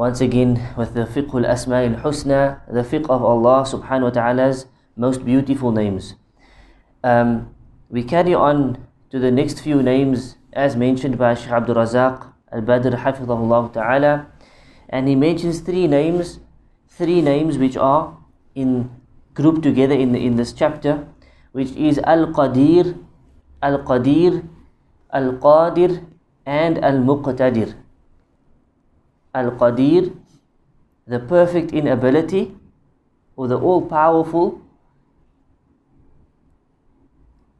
once again with the fiqh al-asma al-husna the fiqh of Allah subhanahu wa ta'ala's most beautiful names. Um, we carry on to the next few names as mentioned by Shaykh Abdul Razak al-Badr hafidhahullah ta'ala. And he mentions three names three names which are in grouped together in, in this chapter which is al-qadir al-qadir al-qadir and al-muqtadir al-qadir the perfect in ability or the all-powerful.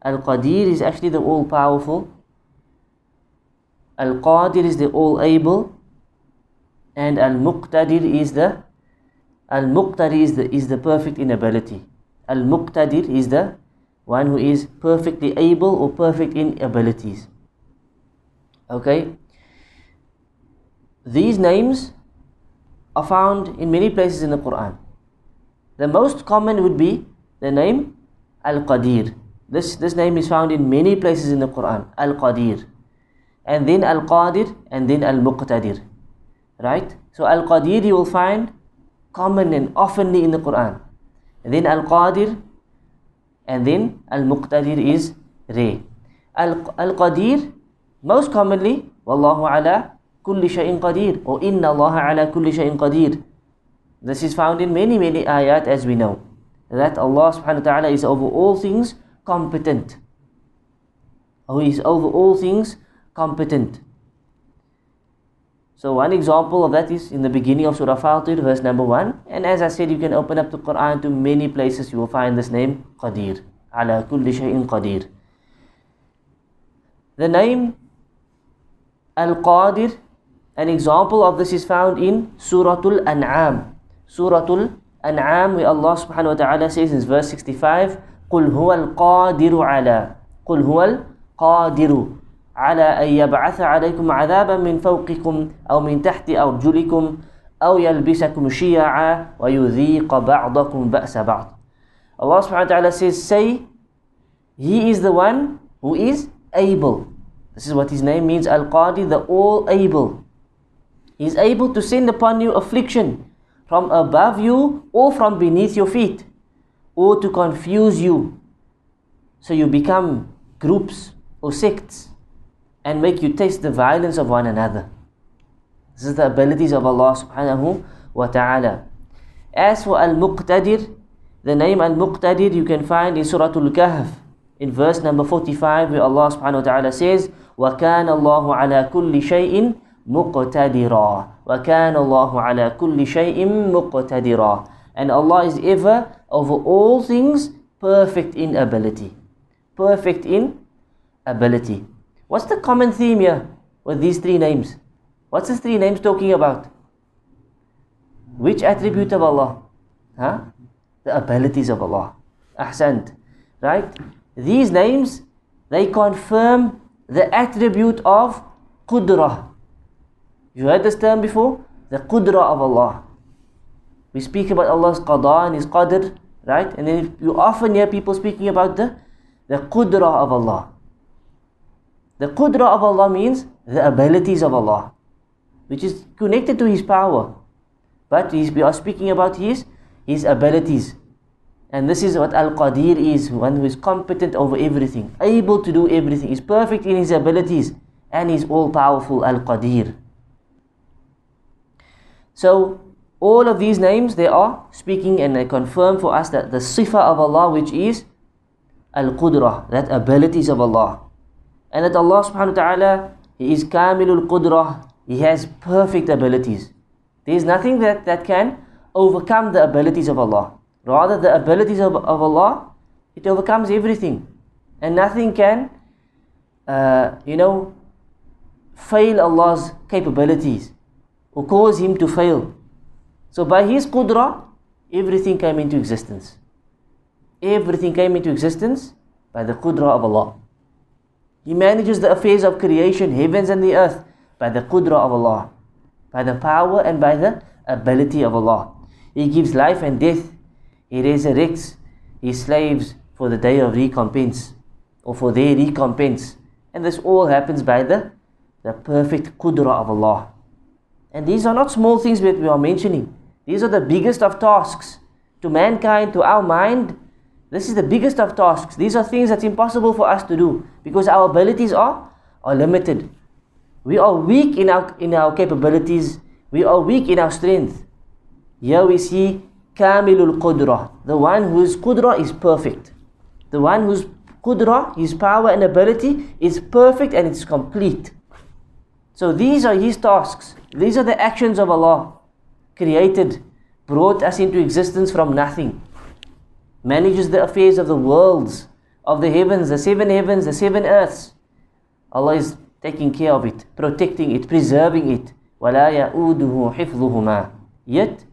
Al-qadir is actually the all-powerful. Al-qadir is the all-able. And al-muqtadir is the al-muqtadir is the, is the perfect in ability al-muqtadir is the one who is perfectly able or perfect in abilities. Okay these names are found in many places in the Quran. The most common would be the name Al Qadir. This, this name is found in many places in the Quran. Al Qadir. And then Al Qadir and then Al Muqtadir. Right? So Al Qadir you will find common and oftenly in the Quran. And then Al Qadir and then Al Muqtadir is rare. Al Qadir most commonly, Wallahu ala kulli shay'in qadir or inna Allah ala kulli shay'in qadir. This is found in many many ayat as we know that Allah subhanahu wa ta'ala is over all things competent. Oh, Who is over all things competent. So one example of that is in the beginning of Surah Fatir, verse number one. And as I said, you can open up the Quran to many places. You will find this name Qadir. Ala kulli shay'in Qadir. The name Al-Qadir an example of this is found in Suratul An'am. Suratul An'am, where Allah subhanahu wa ta'ala says in verse 65, قُلْ هُوَ الْقَادِرُ عَلَى قُلْ هُوَ الْقَادِرُ على أن يبعث عليكم عذابا من فوقكم أو من تحت أرجلكم أو يلبسكم شيعا ويذيق بعضكم بأس بعض Allah subhanahu wa ta'ala says, say, He is the one who is able. This is what His name means, Al-Qadir, the all-able. He is able to send upon you affliction from above you or from beneath your feet, or to confuse you so you become groups or sects and make you taste the violence of one another. This is the abilities of Allah subhanahu wa ta'ala. As for Al Muqtadir, the name Al Muqtadir you can find in Surah Al Kahf in verse number 45 where Allah subhanahu wa ta'ala says, وَكَانَ اللَّهُ عَلَى كُلِّ شَيْءٍ مقتدرا وكان الله على كل شيء مقتدرا and Allah is ever over all things perfect in ability perfect in ability what's the common theme here with these three names what's these three names talking about which attribute of Allah huh? the abilities of Allah ahsant right these names they confirm the attribute of qudrah you heard this term before? The qudra of Allah. We speak about Allah's qada and His qadr, right? And then you often hear people speaking about the, the qudra of Allah. The qudra of Allah means the abilities of Allah, which is connected to His power. But we are speaking about His, His abilities. And this is what Al-Qadir is, one who is competent over everything, able to do everything, is perfect in his abilities, and is all-powerful Al-Qadir. So all of these names they are speaking and they confirm for us that the sifa of Allah which is al-qudrah, that abilities of Allah. And that Allah subhanahu wa ta'ala He is kamilul qudrah, He has perfect abilities. There is nothing that, that can overcome the abilities of Allah. Rather the abilities of, of Allah, it overcomes everything. And nothing can, uh, you know, fail Allah's capabilities. Or cause him to fail. So by his qudra, everything came into existence. Everything came into existence by the qudra of Allah. He manages the affairs of creation, heavens and the earth, by the qudra of Allah, by the power and by the ability of Allah. He gives life and death. He resurrects his slaves for the day of recompense or for their recompense. And this all happens by the, the perfect qudra of Allah. And these are not small things that we are mentioning. These are the biggest of tasks to mankind, to our mind. This is the biggest of tasks. These are things that's impossible for us to do because our abilities are, are limited. We are weak in our, in our capabilities. We are weak in our strength. Here we see Kamilul Qudra, the one whose Qudra is perfect. The one whose Qudra, his power and ability is perfect and it's complete. So these are his tasks. These are the actions of Allah. Created, brought us into existence from nothing. Manages the affairs of the worlds, of the heavens, the seven heavens, the seven earths. Allah is taking care of it, protecting it, preserving it. وَلَا يَؤُودُهُ حِفْظُهُمَا Yet,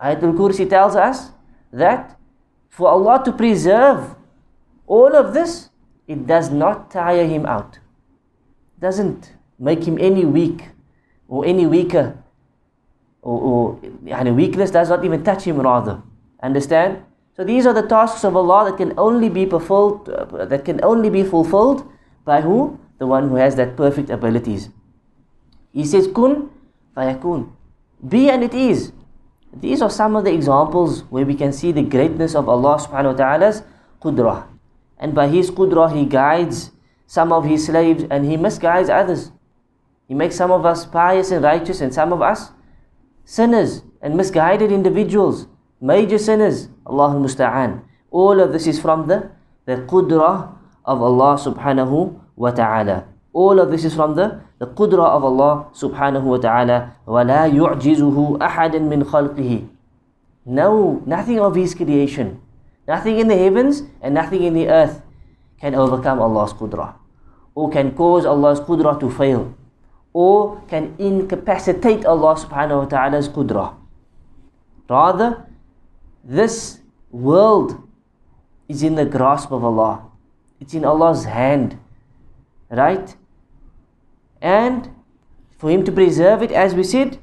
Ayatul Kursi tells us that for Allah to preserve all of this, it does not tire him out. Doesn't make him any weak or any weaker. Or, or and weakness does not even touch him rather. Understand? So these are the tasks of Allah that can only be fulfilled uh, that can only be fulfilled by who? The one who has that perfect abilities. He says kun fayakun. Be and it is. These are some of the examples where we can see the greatness of Allah subhanahu wa ta'ala's qudrah. And by His qudrah, He guides some of His slaves and He misguides others. He makes some of us pious and righteous and some of us sinners and misguided individuals, major sinners. Allah musta'an. All of this is from the, the qudrah of Allah subhanahu wa ta'ala. All of this is from the, the qudra of Allah subhanahu wa ta'ala. وَلَا يُعْجِزُهُ أَحَدٍ مِّنْ خَلْقِهِ No, nothing of His creation, nothing in the heavens and nothing in the earth can overcome Allah's qudra or can cause Allah's qudra to fail or can incapacitate Allah subhanahu wa ta'ala's qudra. Rather, this world is in the grasp of Allah. It's in Allah's hand. Right? And for him to preserve it, as we said,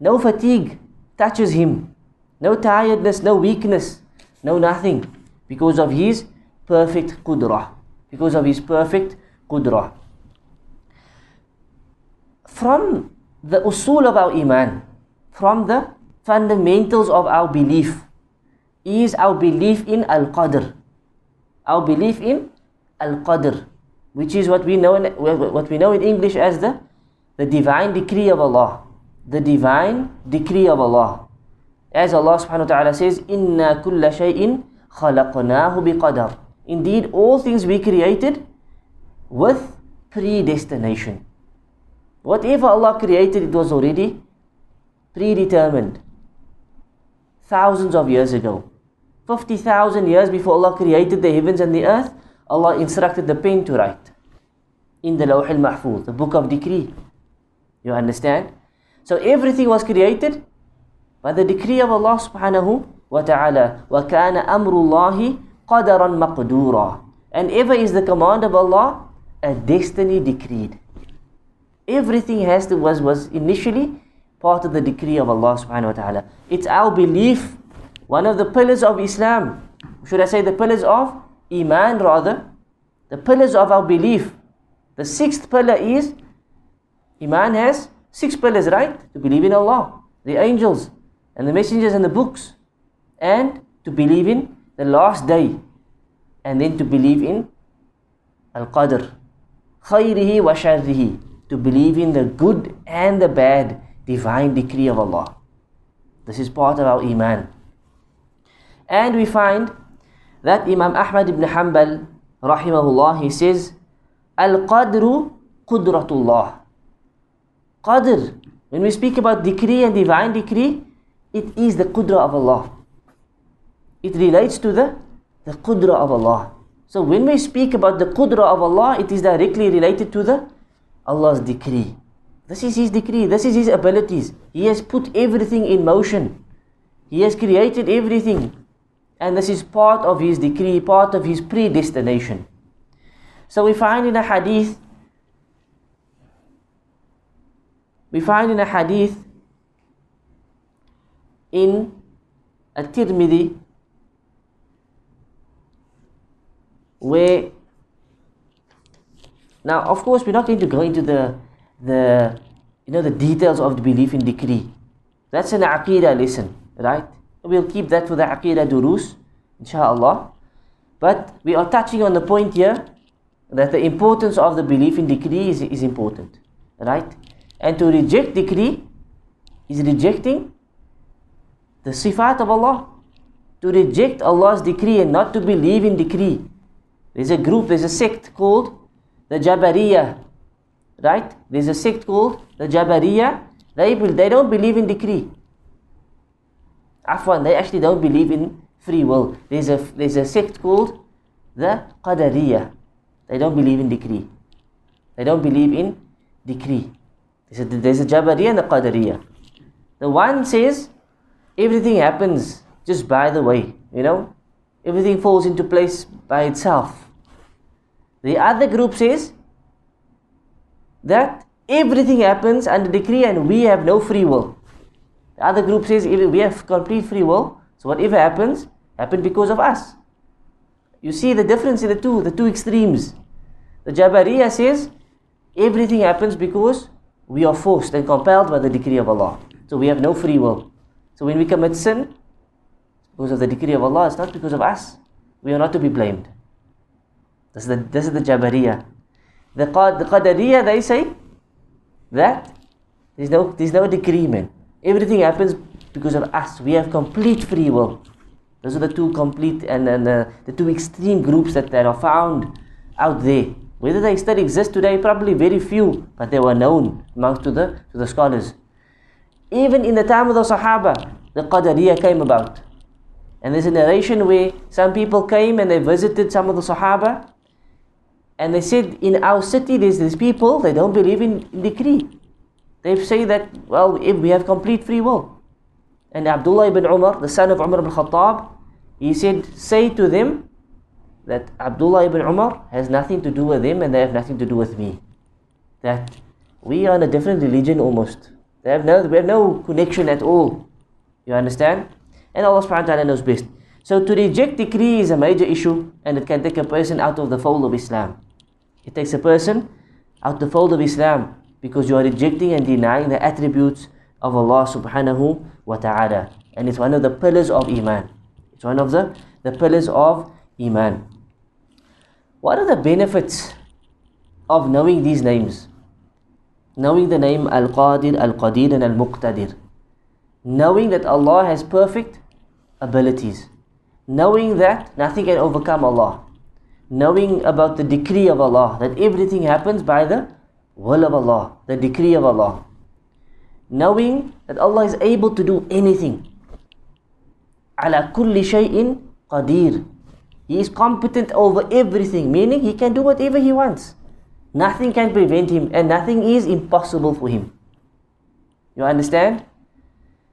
no fatigue touches him, no tiredness, no weakness, no nothing, because of his perfect qudrah, because of his perfect qudrah. From the usul of our iman, from the fundamentals of our belief, is our belief in al-qadr, our belief in al-qadr which is what we know in, what we know in English as the, the divine decree of Allah. The divine decree of Allah. As Allah subhanahu wa ta'ala says, Inna kulla shay'in khalaqnahu biqadar. Indeed, all things we created with predestination. Whatever Allah created, it was already predetermined. Thousands of years ago. 50,000 years before Allah created the heavens and the earth, Allah instructed the pen to write in the Lawh al-Mahfuz, the book of decree. You understand? So everything was created by the decree of Allah subhanahu wa ta'ala. وَكَانَ أَمْرُ اللَّهِ قَدَرًا مَقْدُورًا And ever is the command of Allah a destiny decreed. Everything has to was was initially part of the decree of Allah subhanahu wa ta'ala. It's our belief, one of the pillars of Islam. Should I say the pillars of Iman rather, the pillars of our belief. The sixth pillar is Iman has six pillars, right? To believe in Allah, the angels, and the messengers and the books, and to believe in the last day, and then to believe in Al Qadr, wa sharrihi, to believe in the good and the bad divine decree of Allah. This is part of our Iman. And we find that Imam Ahmad ibn Hanbal, rahimahullah, he says, Al-Qadru Qudratullah. Qadr, when we speak about decree and divine decree, it is the Qudra of Allah. It relates to the, the Qudra of Allah. So when we speak about the Qudra of Allah, it is directly related to the Allah's decree. This is His decree, this is His abilities. He has put everything in motion. He has created everything. And this is part of His decree, part of His predestination. So we find in a hadith, we find in a hadith in at-Tirmidhi where now of course we're not going to go into the the you know the details of the belief in decree. That's an aqidah lesson right? We'll keep that for the aqidah durus inshallah but we are touching on the point here that the importance of the belief in decree is, is important right? And to reject decree is rejecting the sifat of Allah. To reject Allah's decree and not to believe in decree. There's a group, there's a sect called the Jabariya. Right? There's a sect called the Jabariya. They, they don't believe in decree. Afwan, they actually don't believe in free will. There's a, there's a sect called the Qadariya. They don't believe in decree. They don't believe in decree. There's a, there's a Jabariya and a Qadariya. The one says everything happens just by the way, you know, everything falls into place by itself. The other group says that everything happens under decree and we have no free will. The other group says we have complete free will, so whatever happens, happened because of us. You see the difference in the two, the two extremes. The Jabariya says everything happens because we are forced and compelled by the decree of Allah. So we have no free will. So when we commit sin, because of the decree of Allah, it's not because of us. We are not to be blamed. This is the, this is the Jabariya. The, Qad, the Qadariya, they say that there's no, there's no decrement. Everything happens because of us. We have complete free will. Those are the two complete and, and uh, the two extreme groups that, that are found out there. Whether they still exist today, probably very few, but they were known amongst to the, to the scholars. Even in the time of the Sahaba, the Qadariya came about. And there's a narration where some people came and they visited some of the Sahaba and they said, in our city, there's these people, they don't believe in, in decree. They say that, well, if we have complete free will. And Abdullah ibn Umar, the son of Umar ibn Khattab, he said, say to them that Abdullah ibn Umar has nothing to do with them and they have nothing to do with me. That we are in a different religion almost. They have no, we have no connection at all. You understand? And Allah subhanahu wa ta'ala knows best. So to reject decree is a major issue and it can take a person out of the fold of Islam. It takes a person out the fold of Islam because you are rejecting and denying the attributes of Allah subhanahu wa ta'ala. And it's one of the pillars of Iman. It's one of the, the pillars of Iman. What are the benefits of knowing these names? Knowing the name Al-Qadir, Al-Qadir and Al-Muqtadir. Knowing that Allah has perfect abilities. Knowing that nothing can overcome Allah knowing about the decree of Allah, that everything happens by the will of Allah, the decree of Allah. Knowing that Allah is able to do anything. Ala kulli shay'in qadir. He is competent over everything, meaning he can do whatever he wants. Nothing can prevent him and nothing is impossible for him. You understand?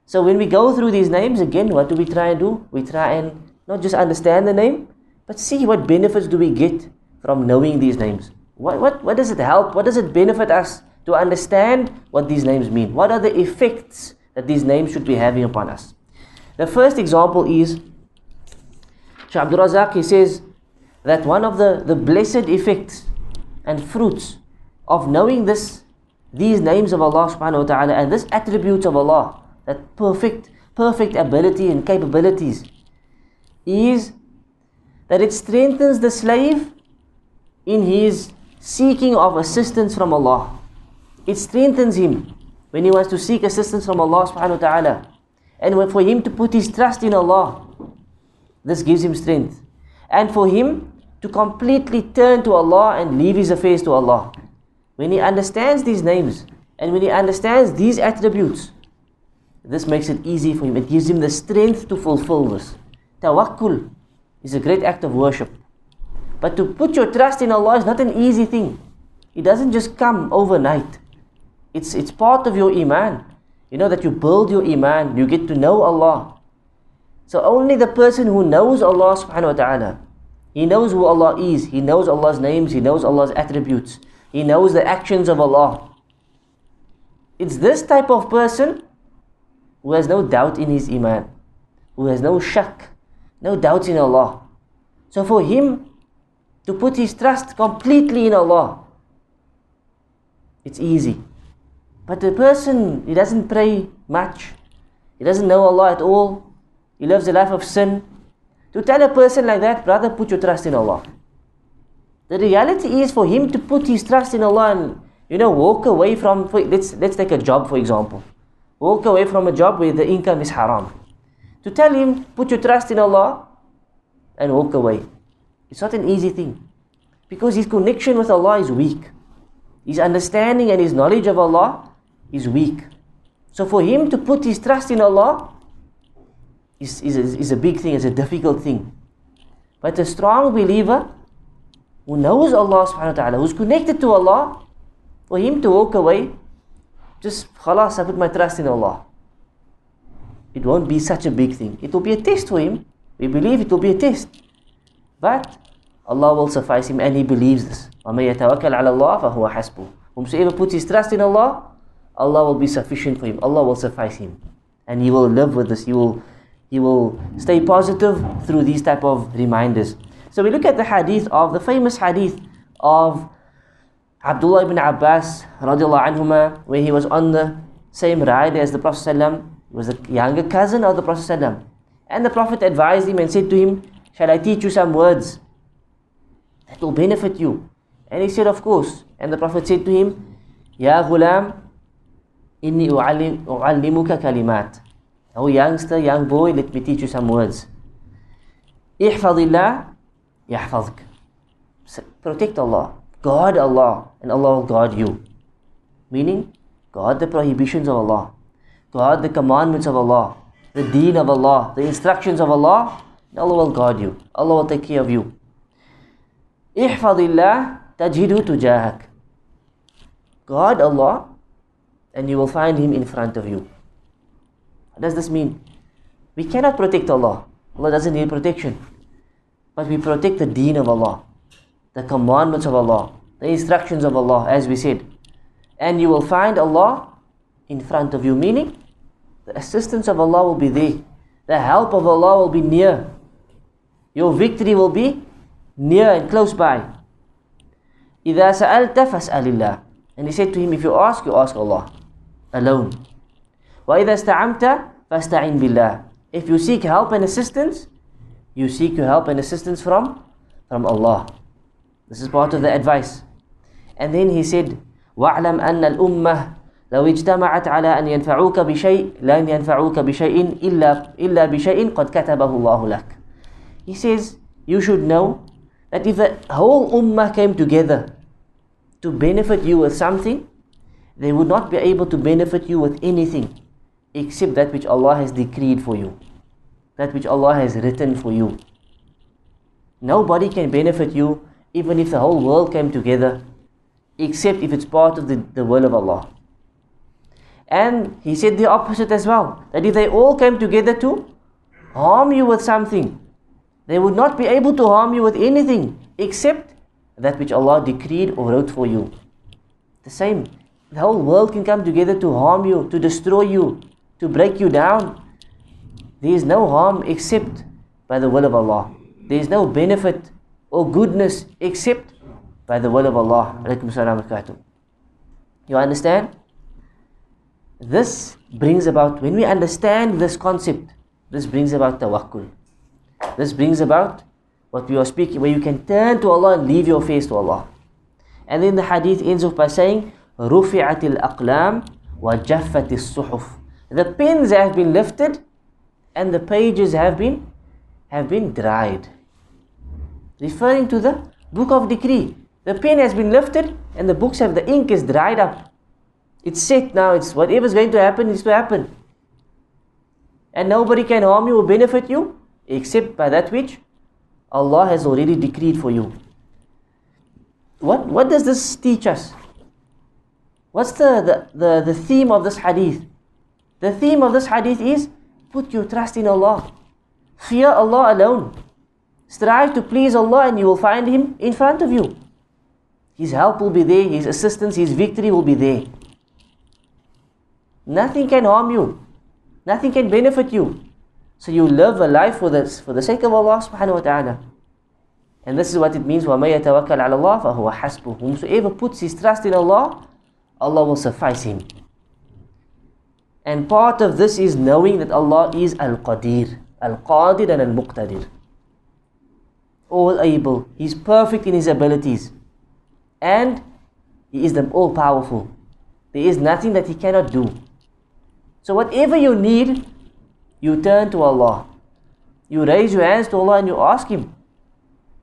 So when we go through these names again, what do we try and do? We try and not just understand the name, but see what benefits do we get from knowing these names? What, what, what does it help? What does it benefit us to understand what these names mean? What are the effects that these names should be having upon us? The first example is Shaykh Abdul Razak, he says that one of the, the blessed effects and fruits of knowing this, these names of Allah subhanahu wa ta'ala and this attributes of Allah, that perfect, perfect ability and capabilities, is that it strengthens the slave in his seeking of assistance from Allah. It strengthens him when he wants to seek assistance from Allah subhanahu wa ta'ala. And for him to put his trust in Allah, this gives him strength. And for him to completely turn to Allah and leave his affairs to Allah. When he understands these names and when he understands these attributes, this makes it easy for him. It gives him the strength to fulfill this. Tawakkul is a great act of worship. But to put your trust in Allah is not an easy thing. It doesn't just come overnight. It's, it's part of your iman. You know that you build your iman, you get to know Allah. So only the person who knows Allah subhanahu wa ta'ala, he knows who Allah is, he knows Allah's names, he knows Allah's attributes, he knows the actions of Allah. It's this type of person who has no doubt in his iman, who has no shak, no doubts in Allah. So for him to put his trust completely in Allah, it's easy. But the person, he doesn't pray much, he doesn't know Allah at all, he lives a life of sin. To tell a person like that, brother, put your trust in Allah. The reality is for him to put his trust in Allah and you know walk away from let's let's take a job for example. Walk away from a job where the income is haram. To tell him, put your trust in Allah and walk away. It's not an easy thing. Because his connection with Allah is weak. His understanding and his knowledge of Allah is weak. So for him to put his trust in Allah is, is, is a big thing, it's a difficult thing. But a strong believer who knows Allah subhanahu wa ta'ala, who's connected to Allah, for him to walk away, just khalas, I put my trust in Allah It won't be such a big thing. It will be a test for him. We believe it will be a test. But Allah will suffice him and he believes this. وَمَن يَتَوَكَّلْ عَلَى اللَّهِ فَهُوَ حَسْبُهُ Whomsoever puts his trust in Allah, Allah will be sufficient for him. Allah will suffice him. And he will live with this. He will, he will stay positive through these type of reminders. So we look at the hadith of the famous hadith of Abdullah ibn Abbas radiallahu anhuma, where he was on the same ride as the Prophet ﷺ. was a younger cousin of the Prophet ﷺ. And the Prophet advised him and said to him, Shall I teach you some words that will benefit you? And he said, Of course. And the Prophet said to him, Ya ghulam, inni u'allimuka kalimat. Oh youngster, young boy, let me teach you some words. Ihfadillah, yahfazk. Protect Allah. Guard Allah, and Allah will guard you. Meaning, guard the prohibitions of Allah. Guard the commandments of Allah. The deen of Allah. The instructions of Allah. Allah will guard you. Allah will take care of you. Ihfadillah tajhidu tujahak. Guard Allah and you will find Him in front of you. What does this mean? We cannot protect Allah. Allah doesn't need protection. But we protect the deen of Allah, the commandments of Allah, the instructions of Allah, as we said. And you will find Allah in front of you, meaning the assistance of Allah will be there, the help of Allah will be near, your victory will be near and close by. إِذَا سَأَلْتَ فَاسْأَلِ اللَّهِ And he said to him, if you ask, you ask Allah alone. وَإِذَا اسْتَعَمْتَ فَاسْتَعِنْ بِاللَّهِ If you seek help and assistance, you seek your help and assistance from, from Allah. This is part of the advice. And then he said, وَاعْلَمْ أَنَّ الْأُمَّةِ لو اجتمعت على أن ينفعوك بشيء لن ينفعوك بشيء إلا إلا بشيء قد كتبه الله لك. He says, you should know that if the whole ummah came together to benefit you with something, they would not be able to benefit you with anything except that which Allah has decreed for you, that which Allah has written for you. Nobody can benefit you even if the whole world came together, except if it's part of the, the will of Allah. And he said the opposite as well that if they all came together to harm you with something, they would not be able to harm you with anything except that which Allah decreed or wrote for you. The same. The whole world can come together to harm you, to destroy you, to break you down. There is no harm except by the will of Allah. There is no benefit or goodness except by the will of Allah. You understand? This brings about, when we understand this concept, this brings about tawakkul. This brings about what we are speaking, where you can turn to Allah and leave your face to Allah. And then the hadith ends off by saying, رُفِعَتِ الْأَقْلَامِ وَجَفَّتِ الصُّحُفِ The pens have been lifted and the pages have been have been dried. Referring to the book of decree. The pen has been lifted and the books have the ink is dried up. It's set now, it's whatever's going to happen is to happen. And nobody can harm you or benefit you except by that which Allah has already decreed for you. What, what does this teach us? What's the, the, the, the theme of this hadith? The theme of this hadith is put your trust in Allah. Fear Allah alone. Strive to please Allah and you will find Him in front of you. His help will be there, His assistance, His victory will be there. Nothing can harm you. Nothing can benefit you. So you live a life for the, for the sake of Allah subhanahu wa ta'ala. And this is what it means, وَمَن يَتَوَكَّلْ عَلَى اللَّهِ فَهُوَ حَسْبُهُ Whosoever puts his trust in Allah, Allah will suffice him. And part of this is knowing that Allah is Al-Qadir. Al-Qadir and Al-Muqtadir. All able. He's perfect in His abilities. And He is the all-powerful. There is nothing that He cannot do. So whatever you need, you turn to Allah. You raise your hands to Allah and you ask Him.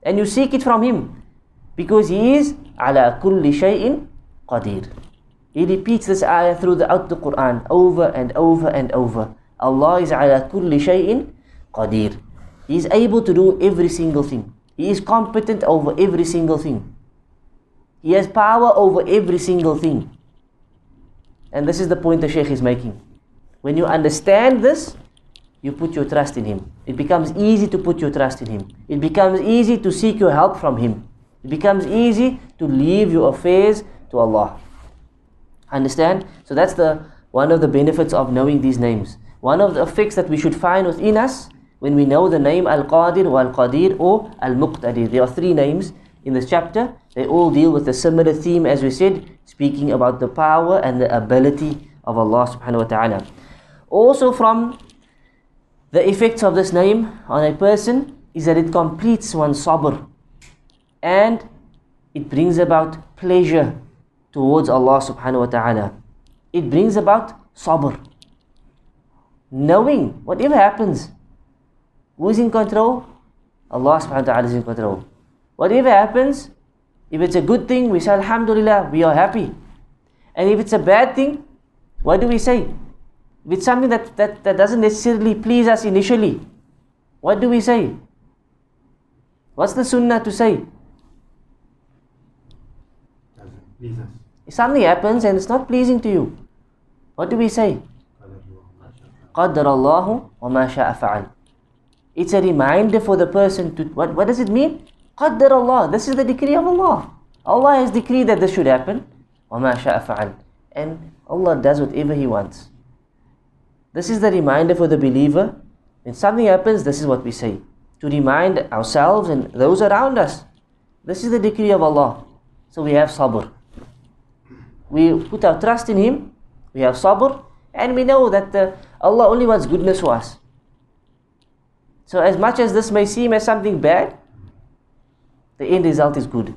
And you seek it from Him. Because He is ala kulli shay'in qadir. He repeats this ayah throughout the Quran over and over and over. Allah is ala kulli shay'in qadir. He is able to do every single thing. He is competent over every single thing. He has power over every single thing. And this is the point the Shaykh is making. When you understand this, you put your trust in Him. It becomes easy to put your trust in Him. It becomes easy to seek your help from Him. It becomes easy to leave your affairs to Allah. Understand? So that's the one of the benefits of knowing these names. One of the effects that we should find within us when we know the name Al-Qadir Al-Qadir or Al-Muqtadir. There are three names in this chapter. They all deal with a similar theme as we said, speaking about the power and the ability of Allah subhanahu wa ta'ala. Also from the effects of this name on a person is that it completes one's sabr and it brings about pleasure towards Allah subhanahu wa ta'ala. It brings about sabr. Knowing whatever happens, who is in control? Allah subhanahu wa ta'ala is in control. Whatever happens, if it's a good thing, we say Alhamdulillah, we are happy. And if it's a bad thing, what do we say? If it's something that, that, that doesn't necessarily please us initially, what do we say? What's the sunnah to say? If something happens and it's not pleasing to you, what do we say? قدر الله وما شاء فعل. It's a reminder for the person to what, what does it mean? قدر Allah. This is the decree of Allah. Allah has decreed that this should happen. وما شاء فعل. And Allah does whatever He wants. This is the reminder for the believer. When something happens, this is what we say. To remind ourselves and those around us. This is the decree of Allah. So we have sabr we put our trust in Him, we have sabr, and we know that uh, Allah only wants goodness for us. So, as much as this may seem as something bad, the end result is good.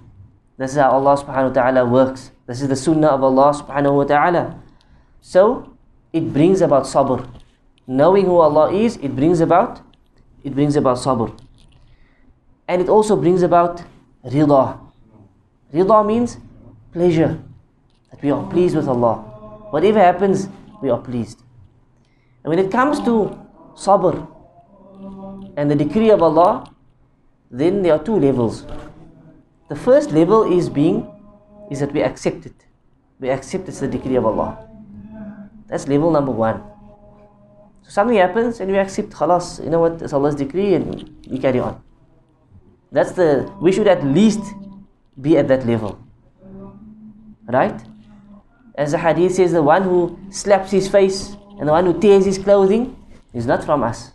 This is how Allah subhanahu wa ta'ala works. This is the sunnah of Allah subhanahu wa ta'ala. So, it brings about sabr. Knowing who Allah is, it brings about it brings about sabr. And it also brings about rida. Rida means pleasure that we are pleased with Allah. Whatever happens, we are pleased. And when it comes to sabr and the decree of Allah, then there are two levels. The first level is being is that we accept it. We accept it's the decree of Allah. That's level number one. So something happens and we accept khalas, you know what, it's Allah's decree and we carry on. That's the we should at least be at that level. Right? As the hadith says, the one who slaps his face and the one who tears his clothing is not from us.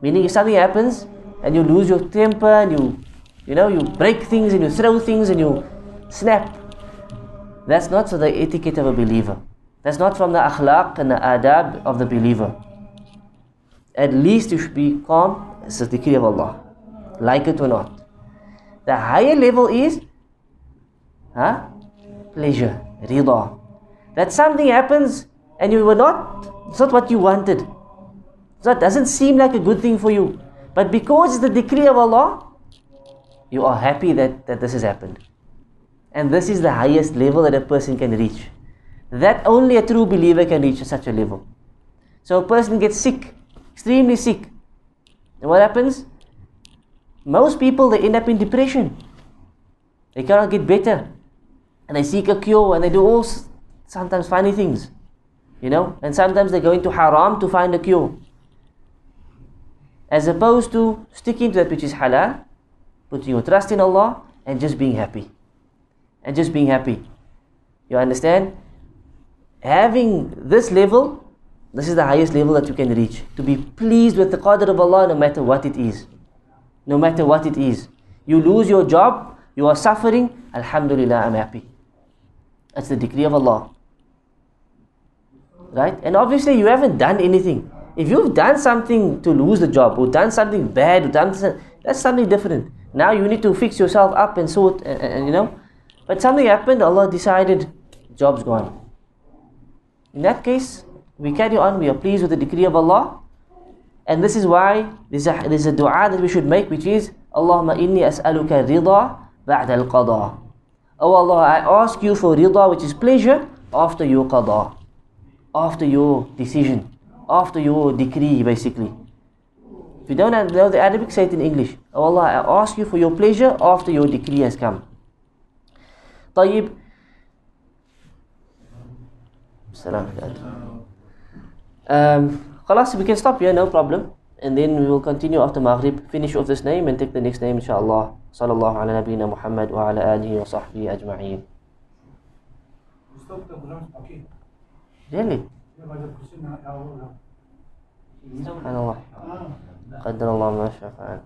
Meaning if something happens and you lose your temper and you you know you break things and you throw things and you snap, that's not so the etiquette of a believer. That's not from the akhlaq and the adab of the believer. At least you should be calm. It's the decree of Allah. Like it or not. The higher level is huh? pleasure rida. That something happens and you were not, it's not what you wanted. So it doesn't seem like a good thing for you. But because it's the decree of Allah, you are happy that, that this has happened. And this is the highest level that a person can reach. That only a true believer can reach such a level. So a person gets sick, extremely sick. And what happens? Most people they end up in depression. They cannot get better and they seek a cure and they do all sometimes funny things. You know, and sometimes they go into haram to find a cure. As opposed to sticking to that which is halal, putting your trust in Allah and just being happy. And just being happy. You understand? Having this level, this is the highest level that you can reach. To be pleased with the qadr of Allah no matter what it is. No matter what it is. You lose your job, you are suffering, Alhamdulillah, I'm happy. That's the decree of Allah. Right? And obviously, you haven't done anything. If you've done something to lose the job, or done something bad, or done something, that's something different. Now you need to fix yourself up and sort, and, and, you know. But something happened, Allah decided, job's gone. In that case, we carry on, we are pleased with the decree of Allah. And this is why there's a, there's a dua that we should make, which is, Allahumma inni as'aluka rida ba'da al-qada. Oh Allah, I ask you for rida, which is pleasure, after your qada after your decision, after your decree, basically. If you don't know the Arabic, say it in English. Oh Allah, I ask you for your pleasure after your decree has come. طيب السلام um, خلاص we can stop here no problem and then we will continue after Maghrib finish off this name and take the next name inshallah صلى الله على نبينا محمد وعلى آله وصحبه أجمعين Really? سبحان الله قدر الله ما شاء فعل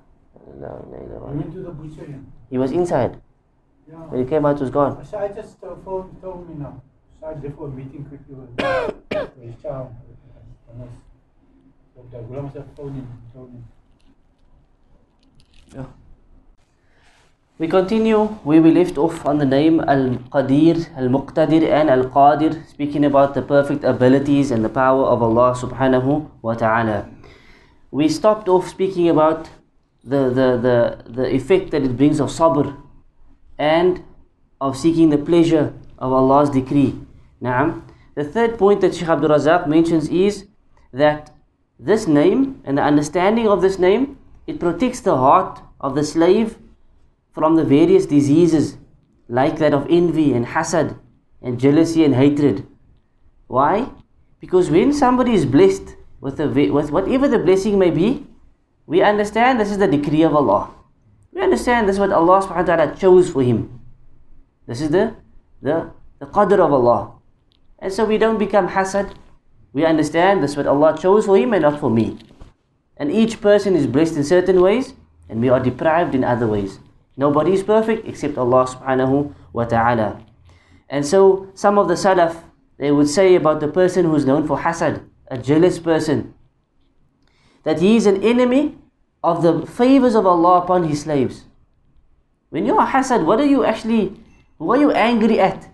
He was inside. Yeah. When he came out, it was gone. So I just uh, phone told me now. Meeting you with. We continue we left off on the name Al Qadir, Al Muqtadir, and Al Qadir, speaking about the perfect abilities and the power of Allah subhanahu wa ta'ala. We stopped off speaking about the, the, the, the effect that it brings of sabr and of seeking the pleasure of Allah's decree. Naam. The third point that Shaykh Abdul Razak mentions is that this name and the understanding of this name it protects the heart of the slave from the various diseases like that of envy and hasad and jealousy and hatred. Why? Because when somebody is blessed with, a, with whatever the blessing may be, we understand this is the decree of Allah. We understand this is what Allah subhanahu wa ta'ala chose for him. This is the, the, the qadr of Allah. And so we don't become hasad. We understand this is what Allah chose for him and not for me. And each person is blessed in certain ways and we are deprived in other ways. Nobody is perfect except Allah subhanahu wa ta'ala. And so some of the Salaf, they would say about the person who's known for hasad, a jealous person, that he is an enemy of the favors of Allah upon his slaves. When you are hasad, what are you actually, what are you angry at?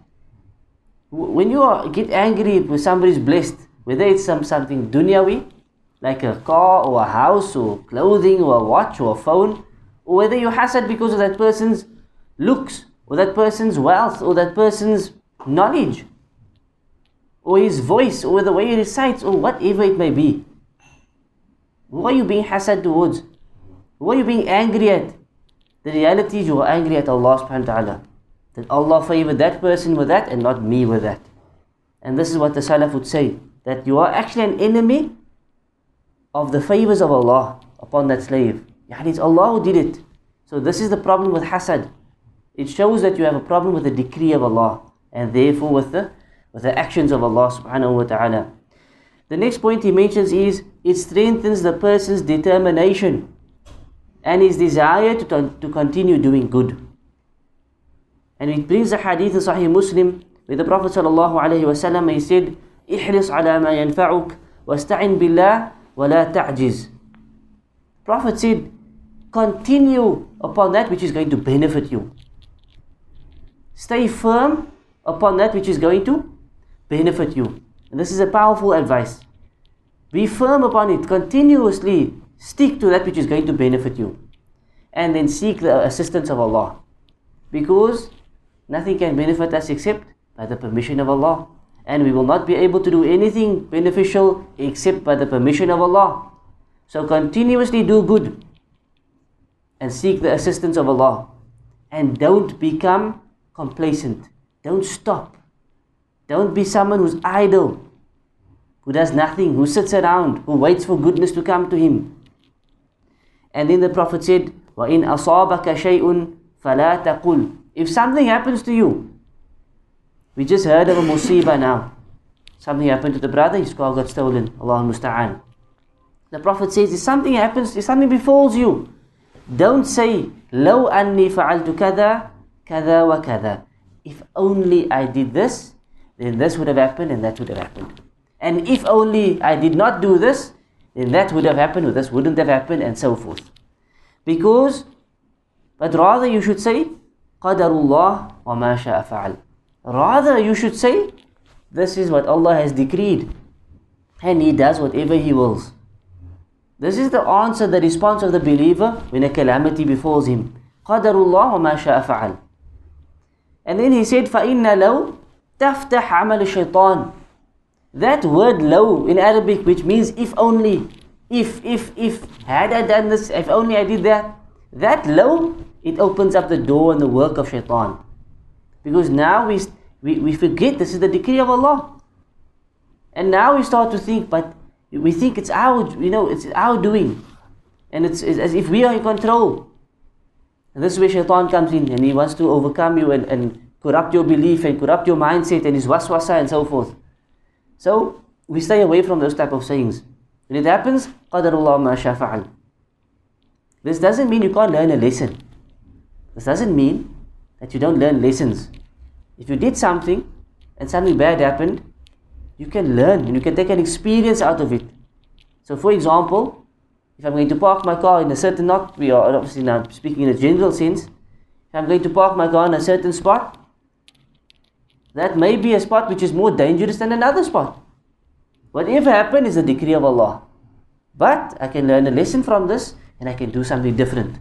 When you are, get angry when somebody's blessed, whether it's some, something dunyawi, like a car or a house or clothing or a watch or a phone, or whether you're hasad because of that person's looks or that person's wealth or that person's knowledge or his voice or the way he recites or whatever it may be. Who are you being hasad towards? Who are you being angry at? The reality is you are angry at Allah subhanahu wa ta'ala. That Allah favored that person with that and not me with that. And this is what the Salaf would say. That you are actually an enemy of the favors of Allah upon that slave. Yani it's Allah who did it. So this is the problem with hasad. It shows that you have a problem with the decree of Allah and therefore with the with the actions of Allah subhanahu wa ta'ala. The next point he mentions is it strengthens the person's determination and his desire to, to continue doing good. And it brings a hadith in Sahih Muslim with the Prophet sallallahu alaihi. He said, "Ihris wa la. Prophet said, "Continue upon that which is going to benefit you. Stay firm upon that which is going to benefit you." And this is a powerful advice. Be firm upon it. Continuously stick to that which is going to benefit you. And then seek the assistance of Allah. Because nothing can benefit us except by the permission of Allah. And we will not be able to do anything beneficial except by the permission of Allah. So continuously do good and seek the assistance of Allah. And don't become complacent. Don't stop. Don't be someone who's idle, who does nothing, who sits around, who waits for goodness to come to him. And then the Prophet said, وَإِنْ أَصَابَكَ شَيْءٌ فَلَا تَقُلْ If something happens to you, we just heard of a musibah now. Something happened to the brother, his car got stolen. Allah musta'an. The Prophet says, if something happens, if something befalls you, don't say, لو أني فعلت كذا كذا وكذا. If only I did this, then this would have happened and that would have happened. And if only I did not do this, then that would have happened or this wouldn't have happened and so forth. Because, but rather you should say, قدر الله وما شاء فعل. Rather you should say, this is what Allah has decreed. And He does whatever He wills. This is the answer, the response of the believer when a calamity befalls him. قدر الله وما شاء فعل. And then he said, فَإِنَّ لَوْ تَفْتَحْ عَمَلِ الشَّيْطَانِ That word low in Arabic, which means if only, if, if, if, had I done this, if only I did that, that low, it opens up the door and the work of shaitan. Because now we, we, we forget this is the decree of Allah. And now we start to think, but we think it's our, you know, it's our doing. And it's, it's as if we are in control. And this is where shaitan comes in and he wants to overcome you and, and corrupt your belief and corrupt your mindset and his waswasa and so forth. So we stay away from those type of sayings. When it happens, قَدَرُ اللَّهُ مَا شَاءَ This doesn't mean you can't learn a lesson. This doesn't mean that you don't learn lessons. If you did something and something bad happened, you can learn and you can take an experience out of it. So, for example, if I'm going to park my car in a certain, not we are obviously now speaking in a general sense, if I'm going to park my car in a certain spot, that may be a spot which is more dangerous than another spot. Whatever happened is a decree of Allah. But I can learn a lesson from this and I can do something different.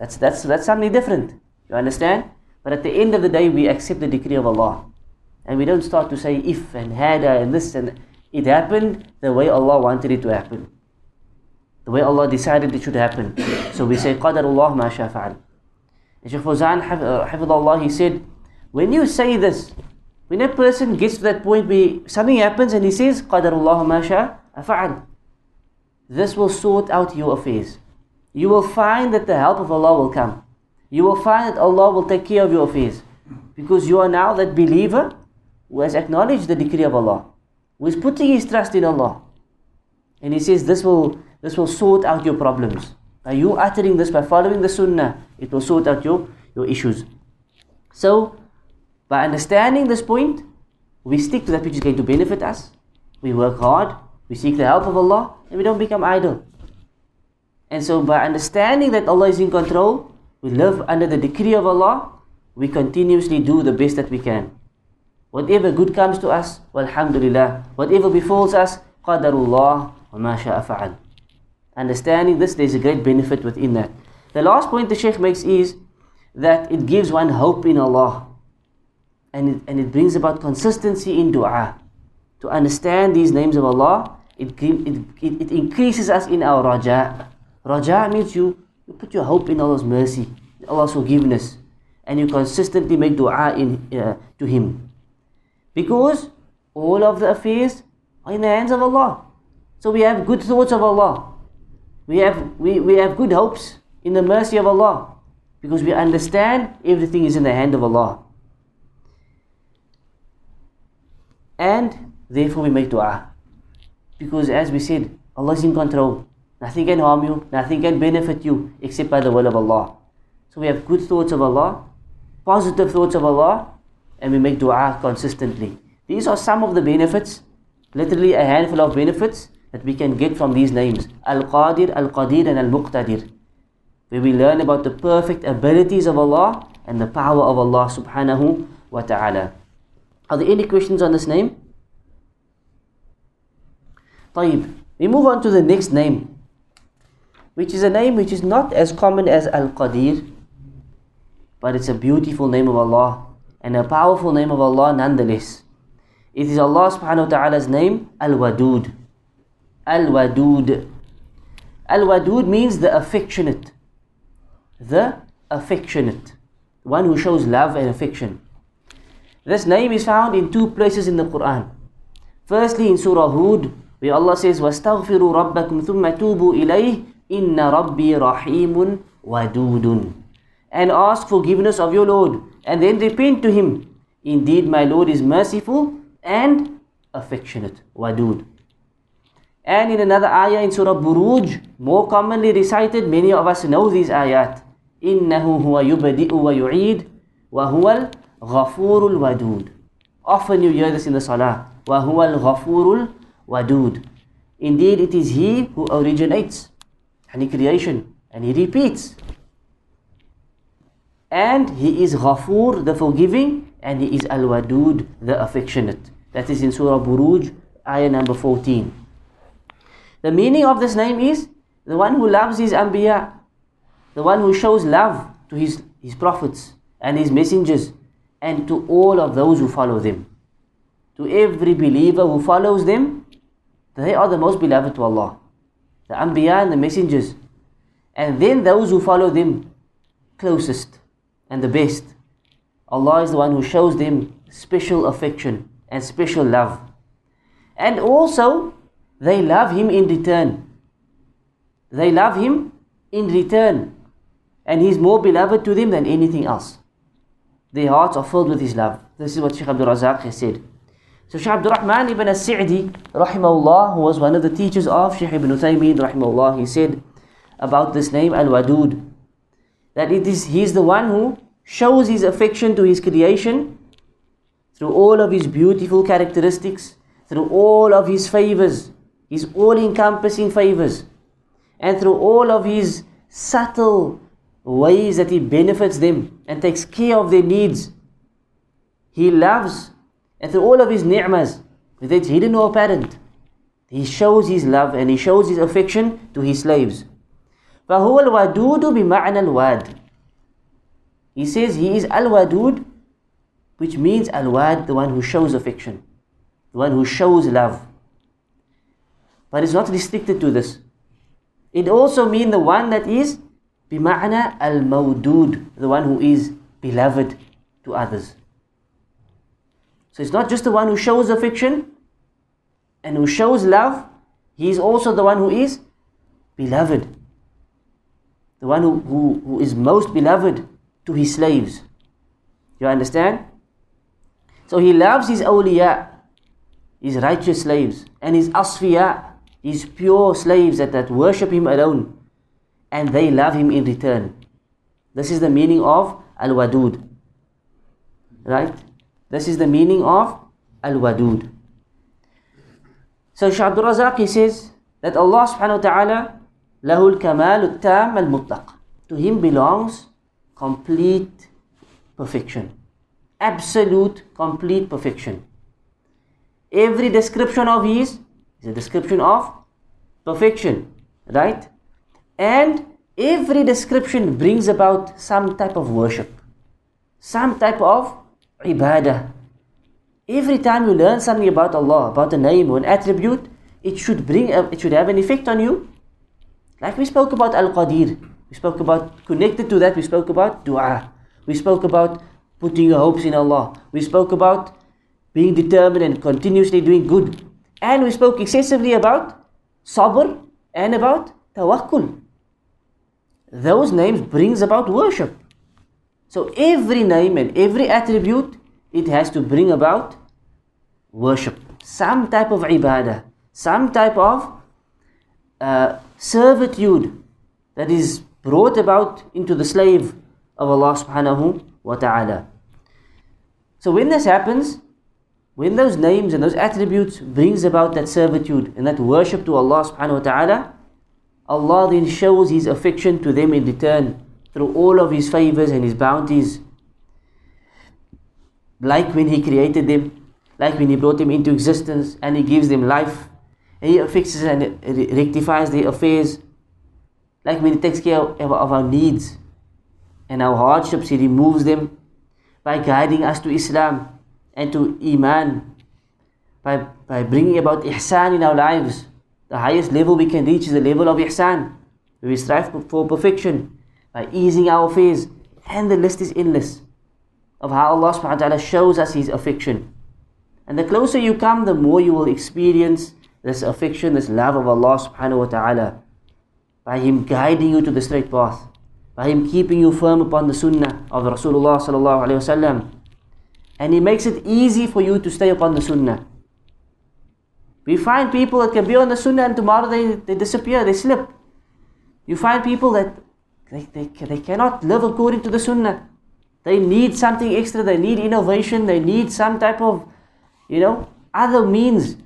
That's, that's, that's something different. You understand? But at the end of the day, we accept the decree of Allah. And we don't start to say if and had and this and it happened the way Allah wanted it to happen. The way Allah decided it should happen. So we say Qadarullah ma shafa'al. And Shaykh Fawzan, Hafidullah, uh, he said, when you say this, when a person gets to that point where something happens and he says Qadarullah ma shafa'al, this will sort out your affairs. You will find that the help of Allah will come. You will find that Allah will take care of your affairs. Because you are now that believer who has acknowledged the decree of Allah, who is putting his trust in Allah. And he says this will this will sort out your problems. By you uttering this, by following the sunnah, it will sort out your, your issues. So, by understanding this point, we stick to that which is going to benefit us. We work hard, we seek the help of Allah, and we don't become idle. And so, by understanding that Allah is in control, we live under the decree of Allah, we continuously do the best that we can. Whatever good comes to us, walhamdulillah. Whatever befalls us, qadarullah wa ma sha'a. Understanding this, there's a great benefit within that. The last point the Shaykh makes is that it gives one hope in Allah. And it, and it brings about consistency in dua. To understand these names of Allah, it, it, it increases us in our raja. Raja means you, you put your hope in Allah's mercy, Allah's forgiveness, and you consistently make dua in, uh, to Him. Because all of the affairs are in the hands of Allah. So we have good thoughts of Allah. We have, we, we have good hopes in the mercy of Allah. Because we understand everything is in the hand of Allah. And therefore we make dua. Because as we said, Allah is in control. Nothing can harm you, nothing can benefit you except by the will of Allah. So we have good thoughts of Allah, positive thoughts of Allah, and we make dua consistently. These are some of the benefits, literally a handful of benefits that we can get from these names Al Qadir, Al Qadir, and Al Muqtadir. Where we learn about the perfect abilities of Allah and the power of Allah subhanahu wa ta'ala. Are there any questions on this name? Taib. We move on to the next name, which is a name which is not as common as Al Qadir, but it's a beautiful name of Allah and a powerful name of Allah nonetheless. It is Allah subhanahu wa ta'ala's name, Al Wadud. Al Wadud. Al Wadud means the affectionate. The affectionate. One who shows love and affection. This name is found in two places in the Quran. Firstly, in Surah Hud, where Allah says, وَاسْتَغْفِرُوا رَبَّكُمْ ثُمَّ تُوبُوا إِلَيْهِ إِنَّ رَبِّي رَحِيمٌ وَدُودٌ And ask forgiveness of your Lord, and then repent to Him. Indeed, my Lord is merciful and affectionate. Wadud. And in another ayah in Surah Buruj, more commonly recited, many of us know these ayat. إِنَّهُ هُوَ يُبَدِئُ وَيُعِيدُ وَهُوَ الْغَفُورُ الْوَدُودُ Often you hear this in the Salah. وَهُوَ الْغَفُورُ الْوَدُودُ Indeed, it is He who originates any creation and He repeats. And He is Ghafoor, the forgiving, and He is Al-Wadud, the affectionate. That is in Surah Buruj, ayah number 14. The meaning of this name is the one who loves his Anbiya, the one who shows love to his, his prophets and his messengers, and to all of those who follow them. To every believer who follows them, they are the most beloved to Allah. The Anbiya and the messengers. And then those who follow them closest and the best. Allah is the one who shows them special affection and special love. And also, they love Him in return. They love Him in return. And He's more beloved to them than anything else. Their hearts are filled with His love. This is what Shaykh Abdul Razak has said. So Shaykh Abdul Rahman ibn as-Sa'di, rahimahullah, who was one of the teachers of Shaykh ibn Uthaymeen, rahimahullah, he said about this name, Al-Wadud, that it is, he is the one who shows his affection to his creation through all of his beautiful characteristics, through all of his favors, his all encompassing favors, and through all of his subtle ways that he benefits them and takes care of their needs. He loves, and through all of his ni'mas, whether it's hidden or apparent, he shows his love and he shows his affection to his slaves. فهو الودود بمعنى الواد. He says he is al-wadud, which means al-wad, the one who shows affection, the one who shows love. But it's not restricted to this. It also means the one that is bima'na al-mawdud, the one who is beloved to others. So it's not just the one who shows affection and who shows love, he is also the one who is beloved. The one who, who, who is most beloved to his slaves. You understand? So he loves his awliya, his righteous slaves, and his asfiya, his pure slaves that, that worship him alone, and they love him in return. This is the meaning of Al Wadud. Right? This is the meaning of Al Wadud. So Shaykh Abdul Razak he says that Allah subhanahu wa ta'ala lahul kamal tam al mutlaq. To him belongs complete perfection. Absolute complete perfection. Every description of his is a description of perfection, right? And every description brings about some type of worship, some type of ibadah. Every time you learn something about Allah, about a name or an attribute, it should bring, a, it should have an effect on you. Like we spoke about Al-Qadir, we spoke about, connected to that, we spoke about dua. We spoke about putting your hopes in Allah. We spoke about being determined and continuously doing good. And we spoke excessively about sabr and about tawakkul. Those names brings about worship. So every name and every attribute, it has to bring about worship. Some type of ibadah, some type of uh, servitude that is brought about into the slave of Allah subhanahu wa ta'ala. So when this happens, when those names and those attributes brings about that servitude and that worship to Allah subhanahu wa ta'ala, Allah then shows His affection to them in return through all of His favors and His bounties. Like when He created them, like when He brought them into existence and He gives them life, and He fixes and rectifies their affairs. Like when He takes care of, our needs and our hardships, He removes them by guiding us to Islam and to Iman, by, by bringing about Ihsan in our lives. The highest level we can reach is the level of Ihsan, we strive for perfection, by easing our fears. and the list is endless. of how Allah subhanahu wa ta'ala shows us His affection. And the closer you come, the more you will experience this affection, this love of Allah subhanahu wa ta'ala. By Him guiding you to the straight path. By Him keeping you firm upon the sunnah of Rasulullah sallallahu alayhi wasallam. And He makes it easy for you to stay upon the sunnah. We find people that can be on the sunnah and tomorrow they, they disappear, they slip. You find people that they, they, they cannot live according to the sunnah. They need something extra, they need innovation, they need some type of, you know, other means.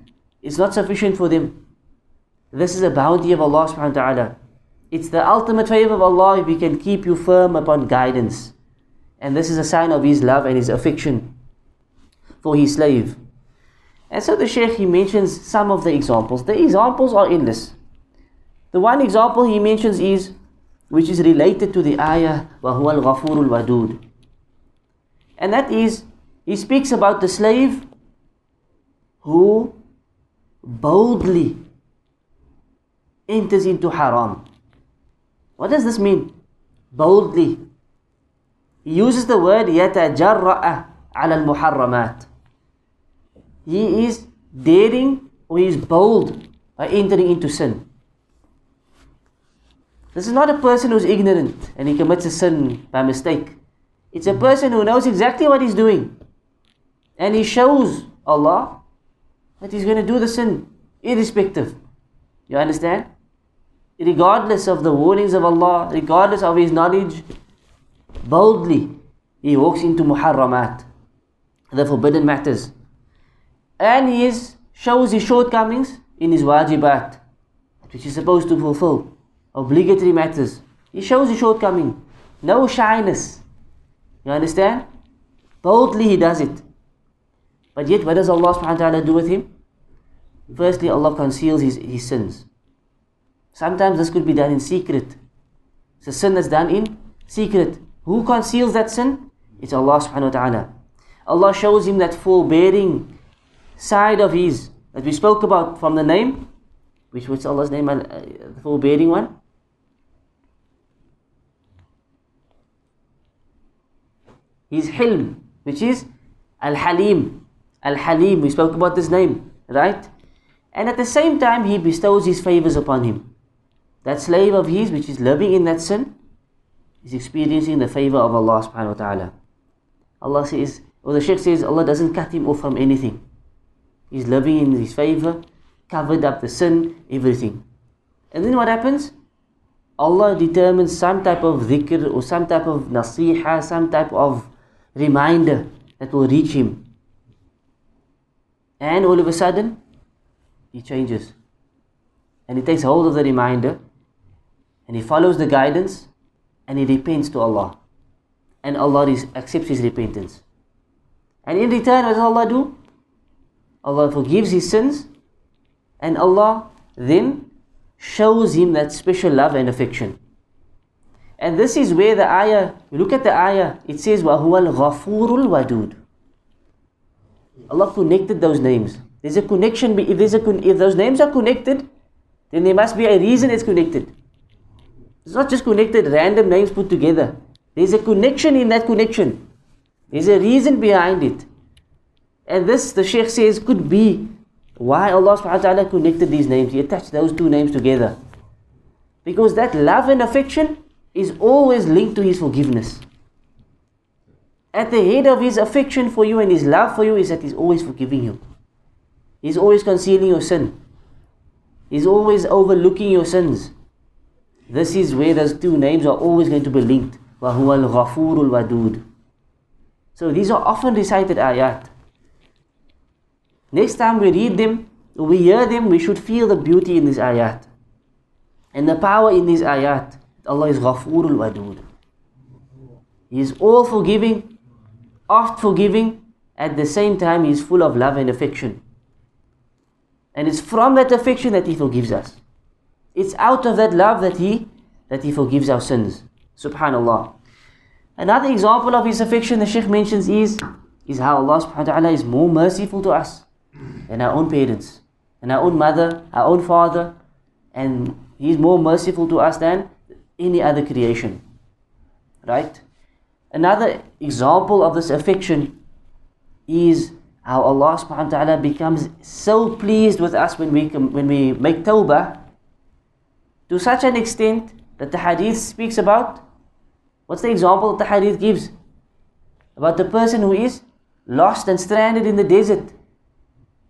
It's not sufficient for them. This is a bounty of Allah subhanahu wa ta'ala. It's the ultimate favor of Allah if He can keep you firm upon guidance. And this is a sign of His love and His affection for His slave. And so the Shaykh he mentions some of the examples. The examples are endless. The one example he mentions is which is related to the ayah وَهُوَ الْغَفُورُ الْوَدُودُ and that is he speaks about the slave who boldly enters into haram. What does this mean? Boldly. He uses the word يَتَجَرَّأَ عَلَى الْمُحَرَّمَاتِ He is daring or he is bold by entering into sin. This is not a person who is ignorant and he commits a sin by mistake. It's a person who knows exactly what he's doing. And he shows Allah that he's going to do the sin, irrespective. You understand? Regardless of the warnings of Allah, regardless of his knowledge, boldly he walks into muharramat, the forbidden matters. And he is, shows his shortcomings in his wajibat, which he's supposed to fulfill, obligatory matters. He shows his shortcoming, no shyness. You understand? Boldly he does it. But yet, what does Allah subhanahu wa ta'ala do with him? Firstly, Allah conceals his, his sins. Sometimes this could be done in secret. It's a sin that's done in secret. Who conceals that sin? It's Allah subhanahu wa ta'ala. Allah shows him that forbearing side of his that we spoke about from the name. Which was Allah's name? Uh, the forbearing one? His hilm, which is Al Halim. Al Halim, we spoke about this name, right? And at the same time, He bestows His favors upon him. That slave of his, which is living in that sin, is experiencing the favor of Allah subhanahu wa ta'ala. Allah says, or the Shaykh says, Allah doesn't cut him off from anything. He's living in His favor, covered up the sin, everything. And then what happens? Allah determines some type of dhikr or some type of nasiha, some type of reminder that will reach him. And all of a sudden, he changes. And he takes hold of the reminder and he follows the guidance and he repents to Allah. And Allah is, accepts his repentance. And in return, what does Allah do? Allah forgives his sins and Allah then shows him that special love and affection. And this is where the ayah, look at the ayah, it says, وَهُوَ الْغَفُورُ الْوَدُودُ Allah connected those names. There's a connection, if, there's a, if those names are connected, then there must be a reason it's connected. It's not just connected, random names put together. There's a connection in that connection. There's a reason behind it. And this, the Shaykh says, could be why Allah subhanahu wa ta'ala connected these names. He attached those two names together. Because that love and affection is always linked to His forgiveness. At the head of His affection for you and His love for you is that He's always forgiving you. He's always concealing your sin. He's always overlooking your sins. This is where those two names are always going to be linked. وَهُوَ الْغَفُورُ الْوَدُودُ So these are often recited ayat. Next time we read them, we hear them, we should feel the beauty in these ayat. And the power in these ayat. Allah is Ghafurul Wadud. He is all forgiving, oft forgiving, at the same time He is full of love and affection. And it's from that affection that He forgives us. It's out of that love that He that He forgives our sins. Subhanallah. Another example of His affection the Shaykh mentions is, is how Allah subhanahu wa ta'ala is more merciful to us than our own parents, and our own mother, our own father, and He's more merciful to us than any other creation. Right? Another example of this affection is how Allah subhanahu wa ta'ala becomes so pleased with us when we, when we make tawbah to such an extent that the hadith speaks about. What's the example the hadith gives? About the person who is lost and stranded in the desert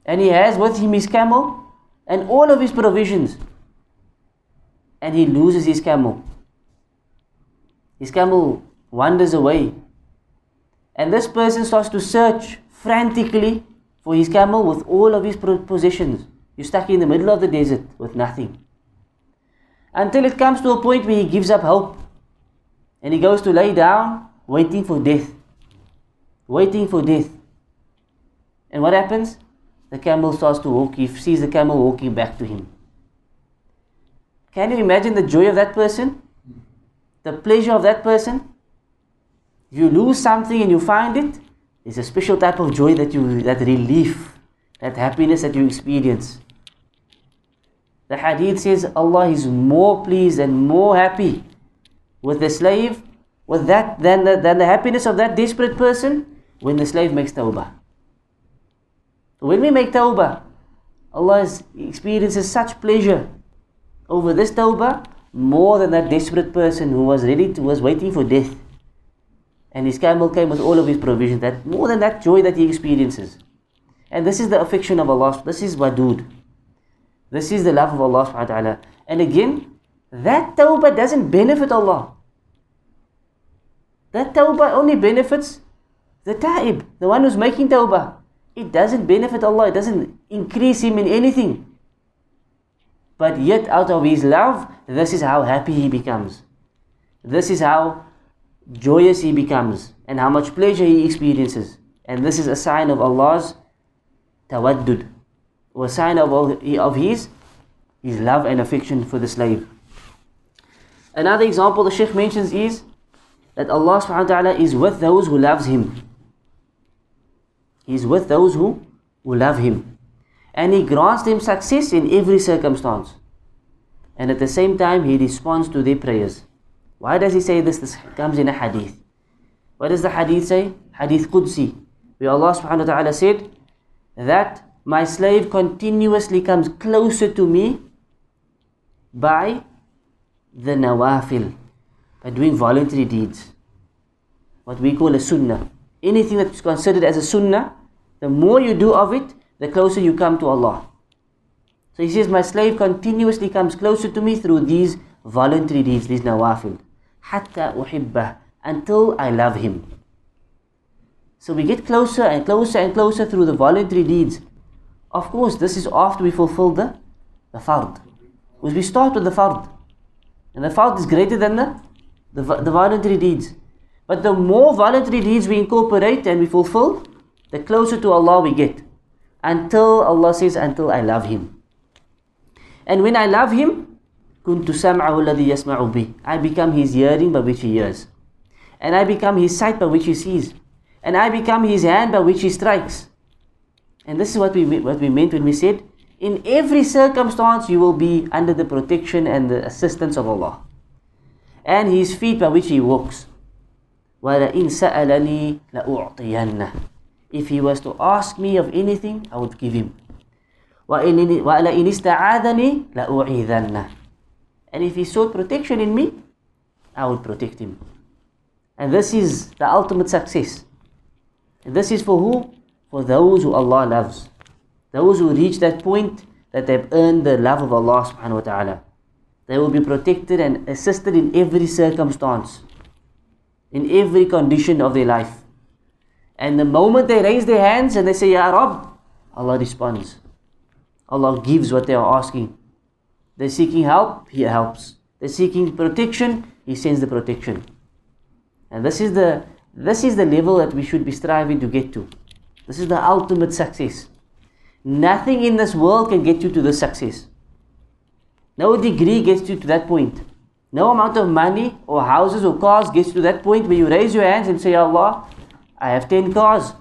and he has with him his camel and all of his provisions and he loses his camel. His camel wanders away. And this person starts to search frantically for his camel with all of his possessions. You're stuck in the middle of the desert with nothing. Until it comes to a point where he gives up hope. And he goes to lay down, waiting for death. Waiting for death. And what happens? The camel starts to walk. He sees the camel walking back to him. Can you imagine the joy of that person? The pleasure of that person? You lose something and you find it, it's a special type of joy that you, that relief, that happiness that you experience. The hadith says Allah is more pleased and more happy with the slave, with that than the, than the happiness of that desperate person when the slave makes tawbah. So when we make tawbah, Allah experiences such pleasure over this tawbah more than that desperate person who was ready to was waiting for death. And his camel came with all of his provisions. That more than that joy that he experiences. And this is the affection of Allah. This is wadud. This is the love of Allah subhanahu wa ta'ala. And again, that tawbah doesn't benefit Allah. That tawbah only benefits the ta'ib, the one who's making tawbah. It doesn't benefit Allah, it doesn't increase him in anything. But yet, out of his love, this is how happy he becomes. This is how joyous he becomes and how much pleasure he experiences. And this is a sign of Allah's tawaddud, a sign of, of his, his love and affection for the slave. Another example the Shaykh mentions is that Allah subhanahu wa ta'ala is with those who loves him. He is with those who, who love him. And he grants them success in every circumstance. And at the same time, he responds to their prayers. Why does he say this? This comes in a hadith. What does the hadith say? Hadith Qudsi. Where Allah subhanahu wa ta'ala said that my slave continuously comes closer to me by the nawafil, by doing voluntary deeds. What we call a sunnah. Anything that is considered as a sunnah, the more you do of it, the closer you come to Allah. So he says, My slave continuously comes closer to me through these voluntary deeds, these nawafil. Hatta uhibbah, until I love him. So we get closer and closer and closer through the voluntary deeds. Of course, this is after we fulfill the, the fard. Because we start with the fard. And the fard is greater than the, the, the voluntary deeds. But the more voluntary deeds we incorporate and we fulfill, the closer to Allah we get Until Allah says, until I love Him. And when I love Him, كنت سمعه الذي يسمع به. I become His hearing by which He hears. And I become His sight by which He sees. And I become His hand by which He strikes. And this is what we, what we meant when we said, in every circumstance you will be under the protection and the assistance of Allah. And His feet by which He walks. وَلَئِن سَأَلَنِي لَأُعْطِيَنَّهُ If he was to ask me of anything, I would give him. وَلَئِنِ اسْتَعَاذَنِي لَأُعِيذَنَّهُ And if he sought protection in me, I would protect him. And this is the ultimate success. And this is for who? For those who Allah loves. Those who reach that point that they've earned the love of Allah subhanahu wa ta'ala. They will be protected and assisted in every circumstance in every condition of their life. And the moment they raise their hands and they say, Ya Rab, Allah responds. Allah gives what they are asking. They're seeking help, He helps. They're seeking protection, He sends the protection. And this is the this is the level that we should be striving to get to. This is the ultimate success. Nothing in this world can get you to this success. No degree gets you to that point. No amount of money or houses or cars gets you to that point where you raise your hands and say, Allah, I have 10 cars.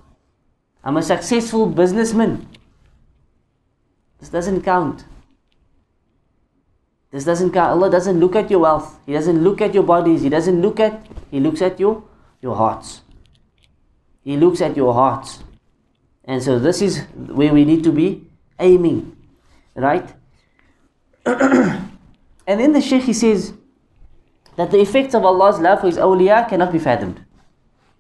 I'm a successful businessman. This doesn't count. This doesn't count. Allah doesn't look at your wealth. He doesn't look at your bodies. He doesn't look at, He looks at your, your hearts. He looks at your hearts. And so this is where we need to be aiming. Right? and then the Shaykh he says that the effects of Allah's love for his awliya cannot be fathomed.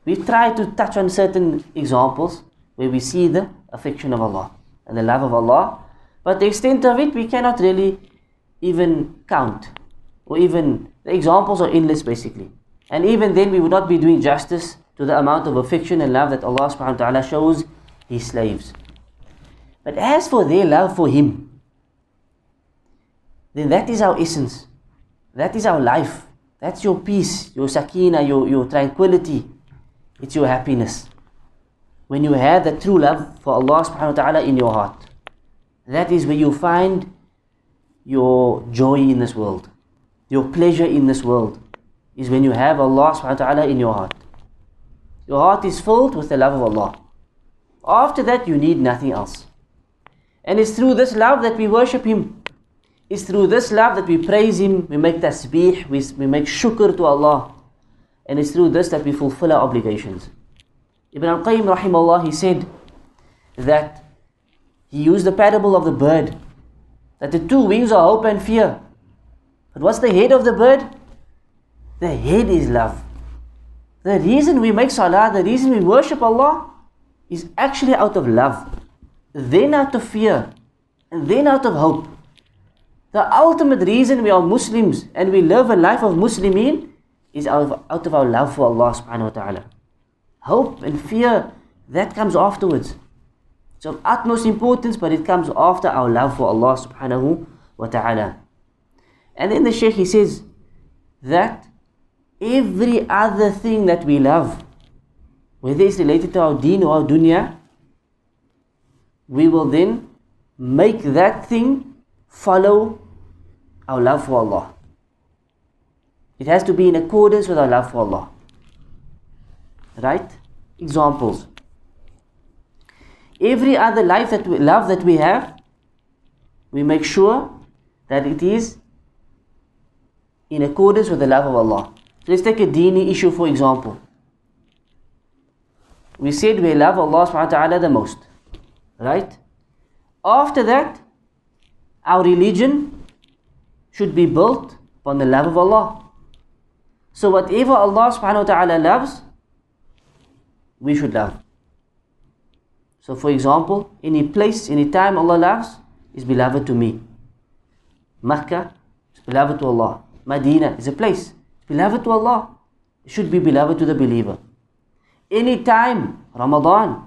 We try to touch on certain examples where we see the affection of Allah and the love of Allah, but the extent of it we cannot really even count, or even the examples are endless basically. And even then we would not be doing justice to the amount of affection and love that Allah subhanahu wa ta'ala shows His slaves. But as for their love for Him, then that is our essence. That is our life. That's your peace, your sakina, your, your tranquility. It's your happiness. When you have the true love for Allah subhanahu wa ta'ala in your heart. That is where you find your joy in this world. Your pleasure in this world is when you have Allah subhanahu wa ta'ala in your heart. Your heart is filled with the love of Allah. After that, you need nothing else. And it's through this love that we worship Him. It's through this love that we praise Him, we make tasbih, we, we make shukr to Allah. And it's through this that we fulfill our obligations. Ibn al-Qayyim rahimahullah, he said that he used the parable of the bird. That the two wings are hope and fear. But what's the head of the bird? The head is love. The reason we make salah, the reason we worship Allah is actually out of love. Then out of fear. And then out of hope. The ultimate reason we are Muslims and we live a life of Muslimin is out of, out of our love for Allah subhanahu wa ta'ala. Hope and fear, that comes afterwards. It's of utmost importance, but it comes after our love for Allah subhanahu wa ta'ala. And then the Shaykh he says that every other thing that we love, whether it's related to our deen or our dunya, we will then make that thing follow our love for Allah. It has to be in accordance with our love for Allah. Right? Examples. Every other life that we, love that we have, we make sure that it is in accordance with the love of Allah. So let's take a dini issue for example. We said we love Allah subhanahu wa ta'ala the most. Right? After that, our religion should be built upon the love of Allah. So whatever Allah subhanahu wa ta'ala loves, we should love. So for example, any place, any time Allah loves is beloved to me. Makkah is beloved to Allah. Medina is a place. It's beloved to Allah. It should be beloved to the believer. Any time, Ramadan,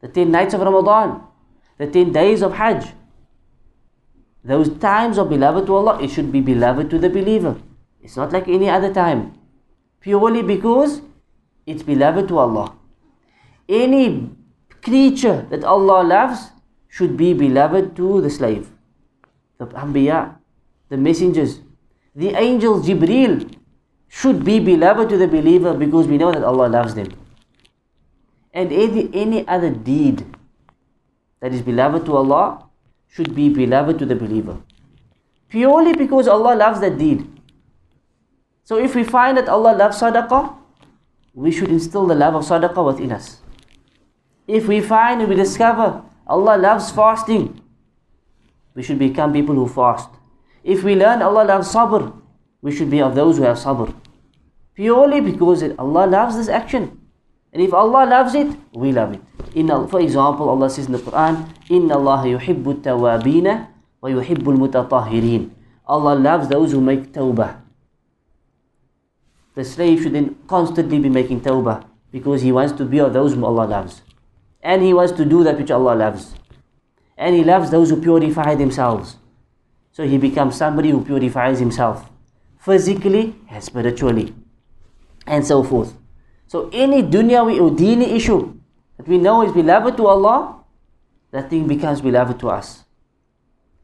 the 10 nights of Ramadan, the 10 days of Hajj, those times are beloved to Allah. It should be beloved to the believer. It's not like any other time. Purely because it's beloved to Allah. Any creature that Allah loves should be beloved to the slave. The Anbiya, the messengers, the angels, Jibreel should be beloved to the believer because we know that Allah loves them. And any, any other deed that is beloved to Allah should be beloved to the believer. Purely because Allah loves that deed. So if we find that Allah loves sadaqah, we should instill the love of sadaqah within us. If we find and we discover Allah loves fasting, we should become people who fast. If we learn Allah loves sabr, we should be of those who have sabr. Purely because Allah loves this action. And if Allah loves it, we love it. In, for example, Allah says in the Quran, إِنَّ اللَّهَ يُحِبُّ التَّوَّابِينَ وَيُحِبُّ الْمُتَطَهِّرِينَ Allah loves those who make tawbah. The slave should then constantly be making tawbah because he wants to be of those whom Allah loves. And he wants to do that which Allah loves. And he loves those who purify themselves. So he becomes somebody who purifies himself physically and spiritually, and so forth. So any dunyawi or dini issue that we know is beloved to Allah, that thing becomes beloved to us.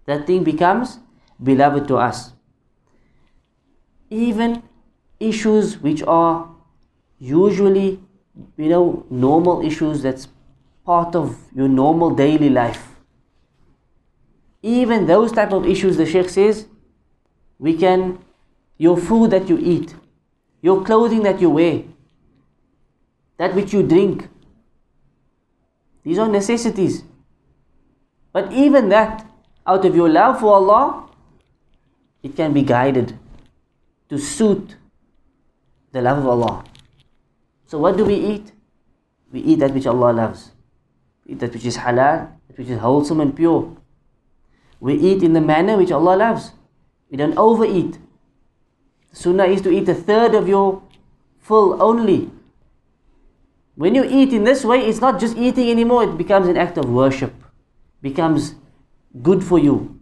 That thing becomes beloved to us. Even issues which are usually, you know, normal issues that's part of your normal daily life. Even those type of issues, the Sheikh says, we can, your food that you eat, your clothing that you wear, that which you drink. These are necessities. But even that, out of your love for Allah, it can be guided to suit the love of Allah. So, what do we eat? We eat that which Allah loves. We eat that which is halal, that which is wholesome and pure. We eat in the manner which Allah loves. We don't overeat. The sunnah is to eat a third of your full only. When you eat in this way, it's not just eating anymore, it becomes an act of worship, becomes good for you.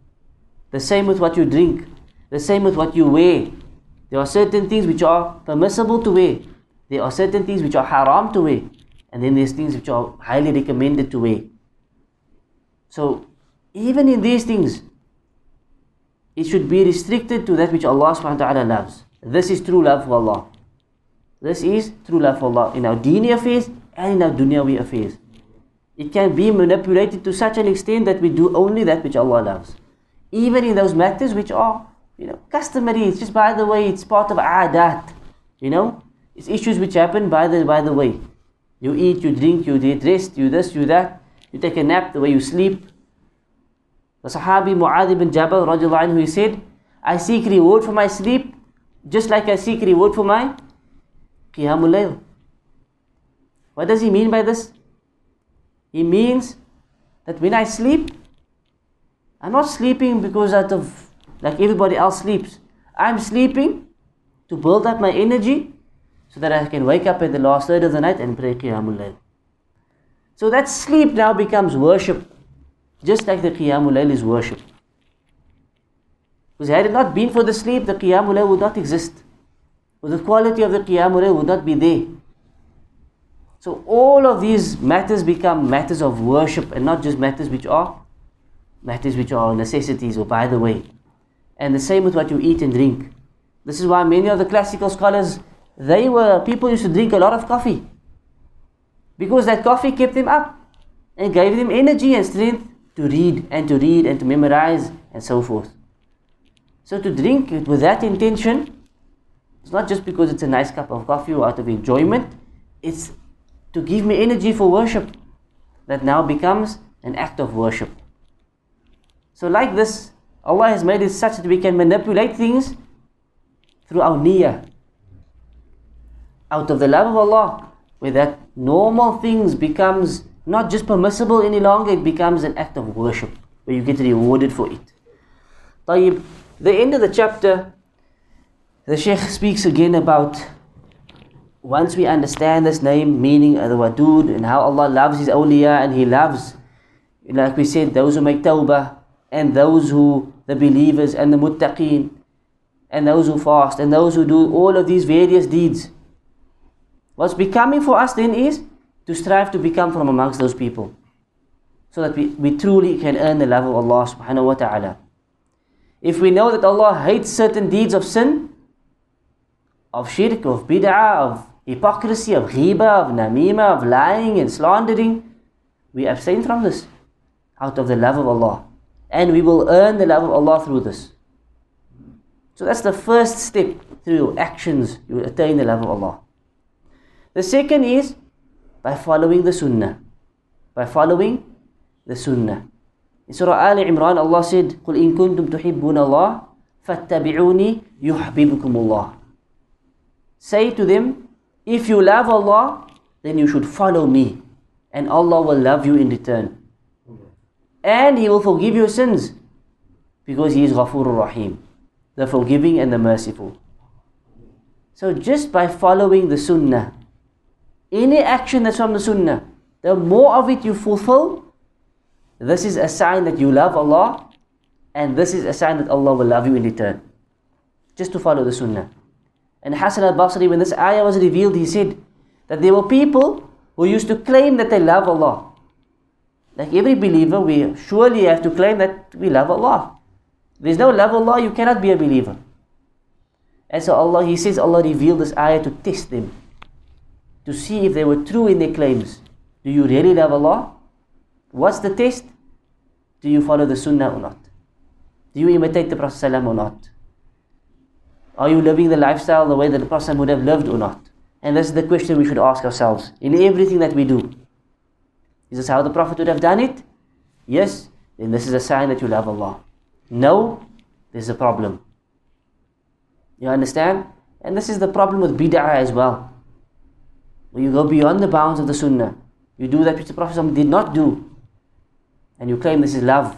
The same with what you drink, the same with what you wear. There are certain things which are permissible to wear, there are certain things which are haram to wear, and then there's things which are highly recommended to wear. So, even in these things, it should be restricted to that which Allah subhanahu wa ta'ala loves. This is true love for Allah. This is true love for Allah in our dini affairs and in our dunyawi affairs. It can be manipulated to such an extent that we do only that which Allah loves. Even in those matters which are, you know, customary, it's just by the way, it's part of adat. You know? It's issues which happen by the by the way. You eat, you drink, you get rest, you this, you that, you take a nap, the way you sleep. The Sahabi Mu'adh ibn Jabal anhu, he said, I seek reward for my sleep just like I seek reward for my Qiyamul Layl. What does he mean by this? He means that when I sleep, I'm not sleeping because out of like everybody else sleeps. I'm sleeping to build up my energy so that I can wake up at the last third of the night and pray Qiyamul Layl. So that sleep now becomes worship, just like the Qiyamul Layl is worship. Because had it not been for the sleep, the Qiyamul Layl would not exist. Or the quality of the Qiyamul Layl would not be there. So all of these matters become matters of worship and not just matters which are matters which are necessities or by the way. And the same with what you eat and drink. This is why many of the classical scholars, they were people used to drink a lot of coffee. Because that coffee kept them up and gave them energy and strength to read and to read and to memorize and so forth. So to drink it with that intention, it's not just because it's a nice cup of coffee or out of enjoyment, it's to give me energy for worship that now becomes an act of worship. So, like this, Allah has made it such that we can manipulate things through our niyyah. Out of the love of Allah, where that normal things becomes not just permissible any longer, it becomes an act of worship, where you get rewarded for it. Tayyib, the end of the chapter, the Sheikh speaks again about once we understand this name, meaning the wadud, and how Allah loves His awliya and He loves, like we said, those who make tawbah, and those who, the believers and the muttaqeen, and those who fast, and those who do all of these various deeds. What's becoming for us then is to strive to become from amongst those people. So that we, we truly can earn the love of Allah subhanahu wa ta'ala. If we know that Allah hates certain deeds of sin, of shirk, of bid'ah, of hypocrisy, of ghiba, of namima, of lying and slandering, we abstain from this out of the love of Allah And we will earn the love of Allah through this. So that's the first step through actions, you will attain the love of Allah. The second is by following the sunnah. By following the sunnah. In Surah Al Imran, Allah said, قُلْ إِن كُنْتُمْ تُحِبُّونَ اللَّهِ فَاتَّبِعُونِي يُحْبِبُكُمُ اللَّهِ Say to them, if you love Allah, then you should follow me, and Allah will love you in return. And He will forgive your sins, because He is Ghafurur Rahim, the forgiving and the merciful. So just by following the Sunnah, any action that's from the Sunnah, the more of it you fulfill, this is a sign that you love Allah, and this is a sign that Allah will love you in return. Just to follow the Sunnah. And Hasan al-Basri, when this ayah was revealed, he said that there were people who used to claim that they love Allah. Like every believer, we surely have to claim that we love Allah. There's no love Allah, you cannot be a believer. And so Allah, He says Allah revealed this ayah to test them. To see if they were true in their claims. Do you really love Allah? What's the test? Do you follow the Sunnah or not? Do you imitate the Prophet or not? Are you living the lifestyle the way that the Prophet would have lived or not? And this is the question we should ask ourselves in everything that we do. Is this how the Prophet would have done it? Yes, then this is a sign that you love Allah. No, there's a problem. You understand? And this is the problem with bid'ah as well. When you go beyond the bounds of the sunnah, you do that which the Prophet did not do, and you claim this is love.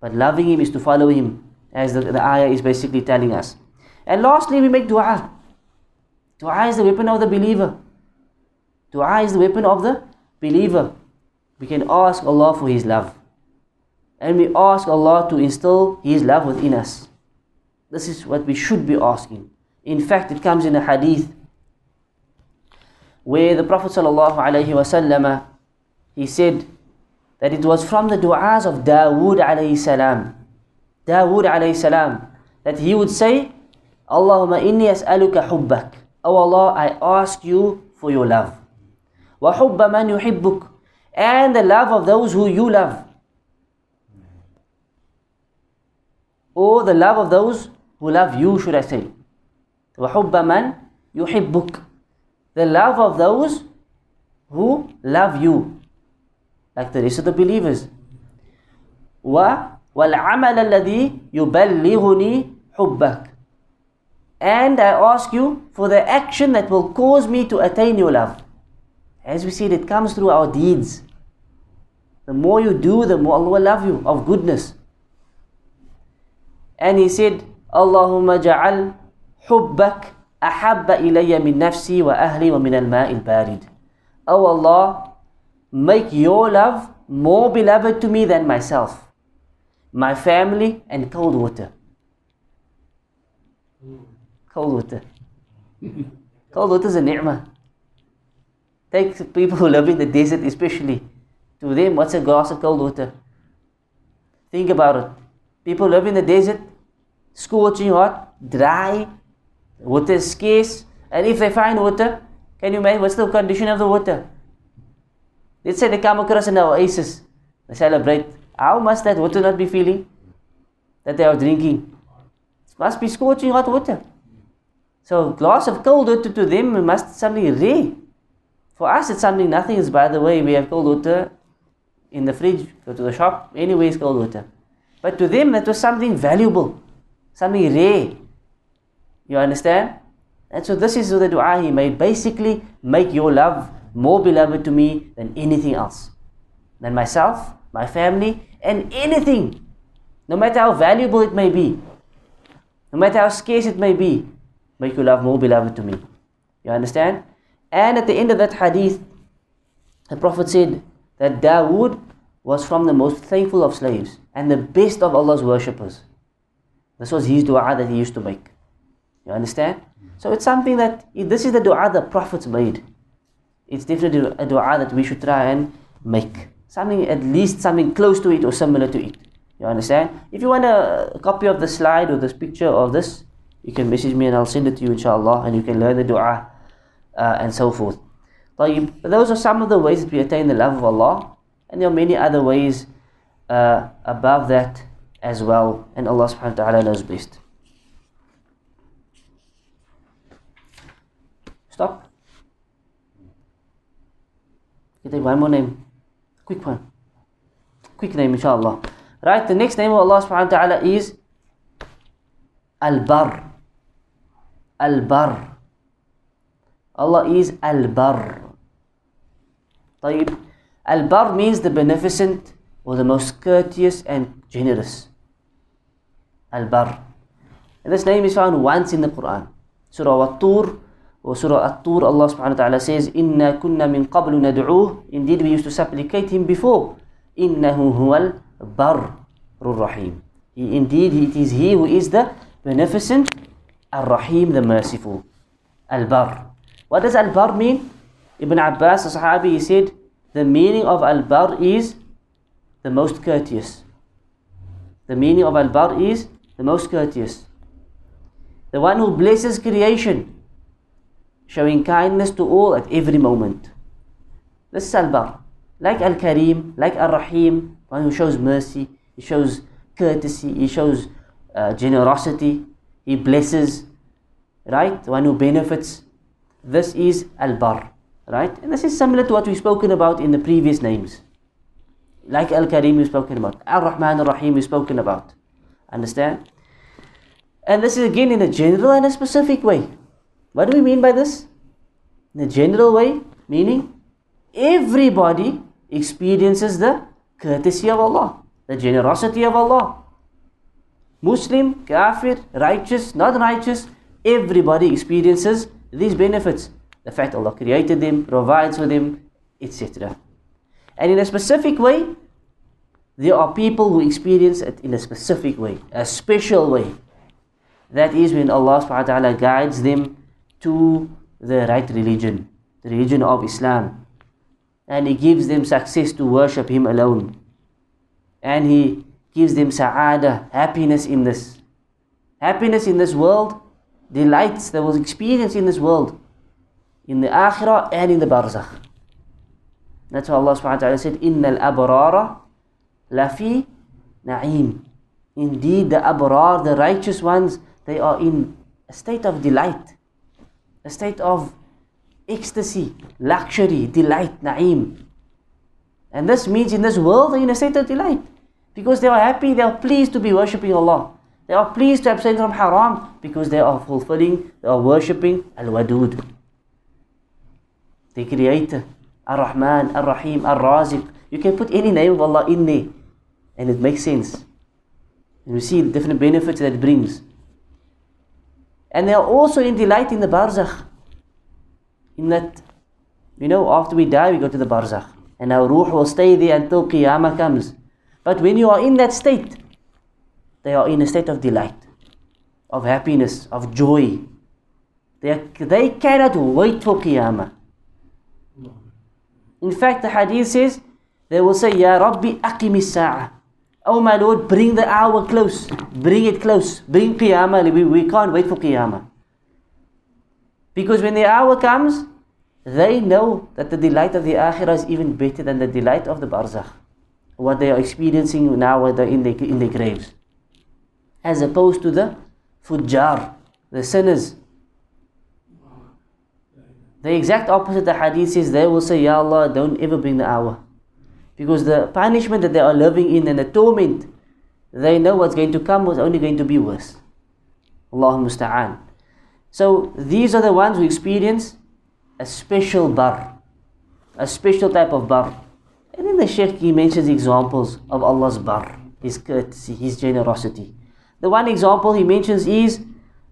But loving him is to follow him, as the, the ayah is basically telling us. And lastly, we make dua. Dua is the weapon of the believer. Dua is the weapon of the believer. We can ask Allah for His love. And we ask Allah to instill His love within us. This is what we should be asking. In fact, it comes in a hadith where the Prophet ﷺ, he said that it was from the du'as of Dawood alayhi salam. Dawood alayhi salam. That he would say, Allahumma inni as'aluka hubbak. Oh Allah, I ask you for your love. Hubba man yuhibbuk And the love of those who you love. Or the love of those who love you, should I say. Wa hubba man yuhibbuk. The love of those who love you. Like the rest of the believers. Wa والعمل الذي يبلغني حبك and I ask you for the action that will cause me to attain your love. As we said, it comes through our deeds. The more you do, the more Allah will love you of goodness. And he said, Allahumma ja'al hubbak ahabba ilayya min nafsi wa ahli wa min al-ma'i al-barid. Oh Allah, make your love more beloved to me than myself, my family and cold water. Cold water. Cold water is a ni'mah. Take people who live in the desert especially. To them, what's a glass of cold water? Think about it. People live in the desert, scorching hot, dry, water is scarce, and if they find water, can you imagine what's the condition of the water? Let's say they come across an oasis, they celebrate. How must that water not be feeling that they are drinking? It must be scorching hot water. So glass of cold water to them must suddenly rare. For us, it's something nothing is. By the way, we have cold water in the fridge. Go to the shop. Anyway, it's cold water. But to them, that was something valuable, something rare. You understand? And so this is the dua he made. Basically, make your love more beloved to me than anything else, than myself, my family, and anything. No matter how valuable it may be, no matter how scarce it may be, make your love more beloved to me. You understand? And at the end of that hadith, the Prophet said that Dawood was from the most thankful of slaves and the best of Allah's worshippers. This was his dua that he used to make. You understand? So it's something that, this is the dua the Prophets made. It's definitely a dua that we should try and make. Something, at least something close to it or similar to it. You understand? If you want a copy of the slide or this picture of this, you can message me and I'll send it to you inshallah and you can learn the dua uh, and so forth. But those are some of the ways that we attain the love of Allah, and there are many other ways uh, above that as well, and Allah subhanahu wa ta'ala knows best. Stop. You take one more name. Quick one. Quick name, inshallah. Right, the next name of Allah subhanahu wa ta'ala is Al Bar. Al Bar. Allah is Al-Barr. Al Bar means the beneficent or the most courteous and generous. Al Bar. And this name is found once in the Quran. Surah At-Tur or Surah At-Tur, Allah subhanahu wa ta'ala says, Inna kunna min qablu nad'uh. Indeed, we used to supplicate him before. Innahu huwal Bar rahim. He, indeed, it is he who is the beneficent, al rahim the merciful, Al Bar. What does Al-Bar mean? Ibn Abbas, the Sahabi, he said, the meaning of Al-Bar is the most courteous. The meaning of Al-Bar is the most courteous. The one who blesses creation, showing kindness to all at every moment. This is Al-Bar. Like Al-Karim, like Ar-Rahim, one who shows mercy, he shows courtesy, he shows uh, generosity, he blesses, right? The one who benefits. This is Al-Bar. Right? And this is similar to what we've spoken about in the previous names. Like Al-Karim we've spoken about. Al-Rahman Al-Rahim we've spoken about. Understand? And this is again in a general and a specific way. What do we mean by this? In a general way, meaning everybody experiences the courtesy of Allah, the generosity of Allah. Muslim, kafir, righteous, not righteous, everybody experiences these benefits. The fact Allah created them, provides for them, etc. And in a specific way, there are people who experience it in a specific way, a special way. That is when Allah subhanahu wa ta'ala guides them to the right religion, the religion of Islam. And He gives them success to worship Him alone. And He gives them sa'ada, happiness in this. Happiness in this world, delights that was experienced in this world, in the akhirah and in the barzakh. That's why Allah subhanahu wa ta'ala said, Inna al-abrara lafi na'im. Indeed, the abrar, the righteous ones, they are in a state of delight, a state of ecstasy, luxury, delight, na'im. And this means in this world they're in a state of delight. Because they are happy, they are pleased to be worshipping Allah. They are pleased to abstain from haram because they are fulfilling, they are worshipping Al-Wadud. The Creator, Ar-Rahman, Ar-Rahim, Ar-Raziq. You can put any name of Allah in there and it makes sense. And see the different benefits that it brings. And they are also in delight in the barzakh. In that, you know, after we die, we go to the barzakh. And our ruh will stay there until Qiyamah comes. But when you are in that state, they are in a state of delight, of happiness, of joy. They, are, they cannot wait for Qiyamah. In fact, the hadith says, they will say, Ya Rabbi aqim sa'a. Oh my Lord, bring the hour close. Bring it close. Bring Qiyamah. We, we can't wait for Qiyamah. Because when the hour comes, they know that the delight of the Akhirah is even better than the delight of the Barzakh. What they are experiencing now in their, in their graves. As opposed to the Fujjar, the sinners. The exact opposite the hadith says, they will say, Ya Allah, don't ever bring the hour. Because the punishment that they are living in and the torment, they know what's going to come was only going to be worse. Allah musta'an. So these are the ones who experience a special bar, a special type of bar. And then the Shaykh he mentions examples of Allah's bar, His courtesy, His generosity. The one example he mentions is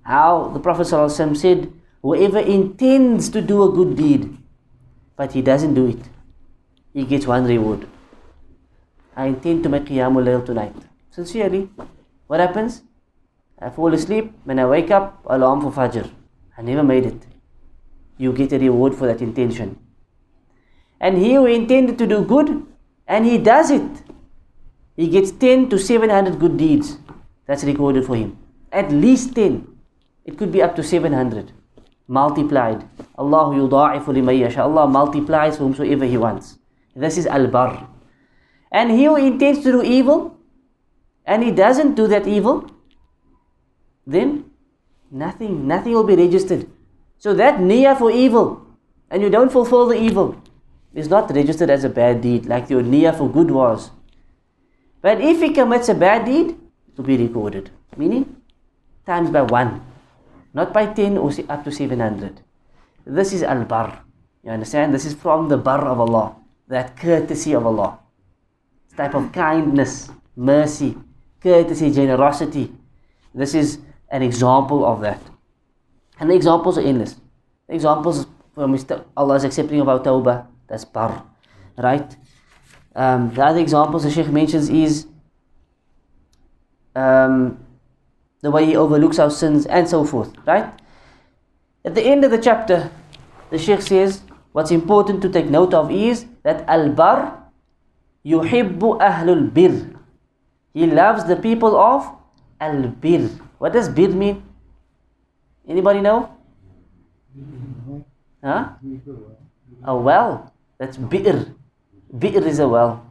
how the Prophet ﷺ said, Whoever intends to do a good deed, but he doesn't do it, he gets one reward. I intend to make Qiyamul Layl tonight. Sincerely. What happens? I fall asleep. When I wake up, alarm for Fajr. I never made it. You get a reward for that intention. And he who intended to do good, and he does it, he gets 10 to 700 good deeds. That's recorded for him. At least 10. It could be up to 700. Multiplied. Allah yuda'ifu liman yasha. Allah multiplies for whomsoever he wants. This is al-bar. And he who intends to do evil, and he doesn't do that evil, then nothing, nothing will be registered. So that niyyah for evil, and you don't fulfill the evil, is not registered as a bad deed, like your niyyah for good was. But if he commits a bad deed, will be recorded. Meaning, times by one. Not by 10 or up to 700. This is al-bar. You understand? This is from the bar of Allah. That courtesy of Allah. This type of kindness, mercy, courtesy, generosity. This is an example of that. And the examples are endless. The examples from Allah's accepting of our tawbah, that's bar. Right? Um, the other examples the Sheikh mentions is um, the way he overlooks our sins and so forth. Right? At the end of the chapter, the Sheikh says, what's important to take note of is that al-bar yuhibbu ahlul bir. He loves the people of al-bir. What does bir mean? Anybody know? Huh? A well. That's bir. Bir is a well.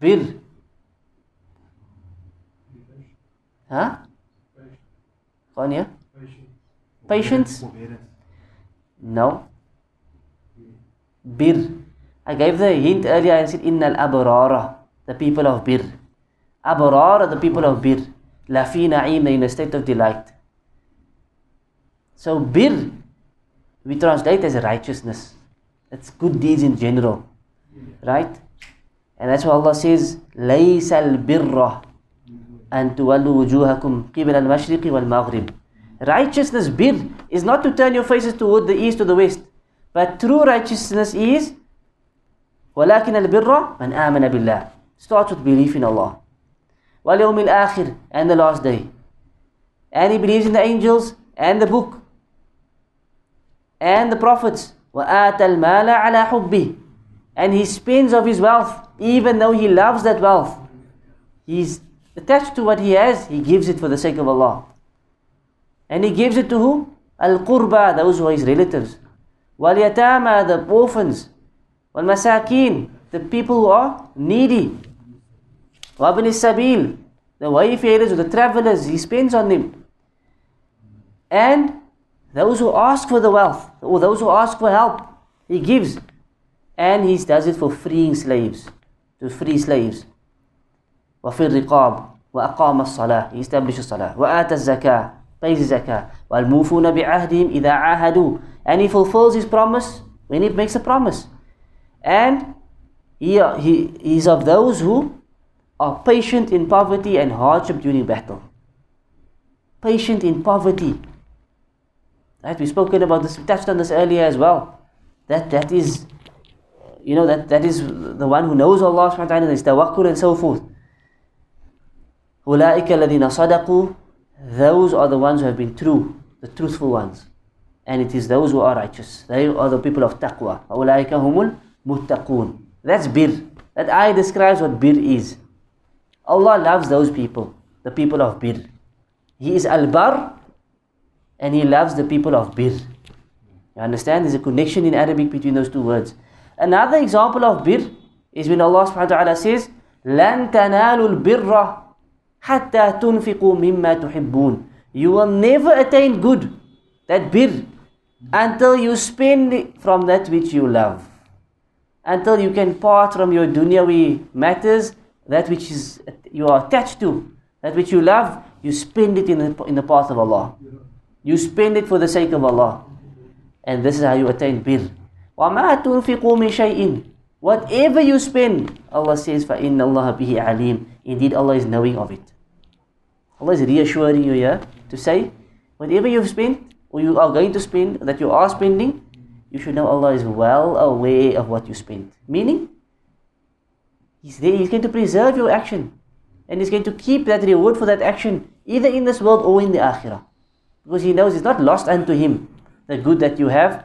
Bir. हाँ कौन है patience No. bir. I gave the hint earlier I said innal abrara the people of bir. Abrara the people of bir. Lafi na'im in a state of delight. So bir we translate as righteousness. It's good deeds in general. Right? And that's why Allah says laysal birra أَن تُوَلُّوا وُجُوهَكُمْ قِبَلَ الْمَشْرِقِ وَالْمَغْرِبِ Righteousness, bir, is not to turn your faces toward the east or the west. But true righteousness is ولكن البر من آمن بالله starts with belief in Allah واليوم الآخر and the last day and he believes in the angels and the book and the prophets وآتى المال على حبه and he spends of his wealth even though he loves that wealth he's attached to what he has he gives it for the sake of Allah and he gives it to whom? Al-Qurba, those who are his relatives. Wal-Yatama, the orphans. Wal-Masakin, the people who are needy. Wabn Sabil, the wayfarers or the travelers, he spends on them. And those who ask for the wealth, or those who ask for help, he gives. And he does it for freeing slaves, to free slaves. وفي الرقاب وأقام الصلاة he establishes الصلاة وآتى الزكاة pays zakah والموفون بعهدهم إذا عاهدوا and he fulfills his promise when he makes a promise and he, he, he is of those who are patient in poverty and hardship during battle patient in poverty right we've spoken about this we touched on this earlier as well that that is you know that that is the one who knows Allah subhanahu wa ta'ala is tawakkul and so forth أولئك الذين صدقوا those are the ones who have been true the truthful ones and it is those who are righteous they are the people of taqwa أولئك هم المتقون that's bir that ayah describes what bir is Allah loves those people the people of bir he is al-bar and he loves the people of bir you understand there's a connection in Arabic between those two words another example of bir is when Allah subhanahu wa ta'ala says لن تنالوا البر حتى تنفقوا مما تحبون you will never attain good that bir until you spend from that which you love until you can part from your dunyawi matters that which is you are attached to that which you love you spend it in the, in the path of Allah you spend it for the sake of Allah and this is how you attain bir وَمَا تُنْفِقُوا مِنْ شَيْءٍ Whatever you spend, Allah says, فَإِنَّ اللَّهَ بِهِ عَلِيمٌ Indeed, Allah is knowing of it. Allah is reassuring you here to say, whatever you've spent, or you are going to spend, that you are spending, you should know Allah is well aware of what you spend. Meaning, He's there, He's going to preserve your action. And He's going to keep that reward for that action, either in this world or in the akhirah. Because He knows it's not lost unto Him, the good that you have,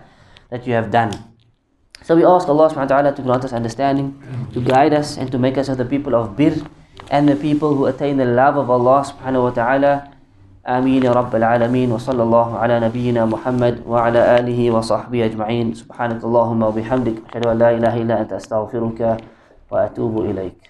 that you have done. So we ask Allah subhanahu wa ta'ala to grant us understanding, to guide us and to make us of the people of bir and the people who attain the love of Allah subhanahu wa ta'ala. آمين يا رب العالمين وصلى الله على نبينا محمد وعلى آله وصحبه أجمعين سبحانك اللهم وبحمدك أشهد أن لا إله إلا أنت أستغفرك وأتوب إليك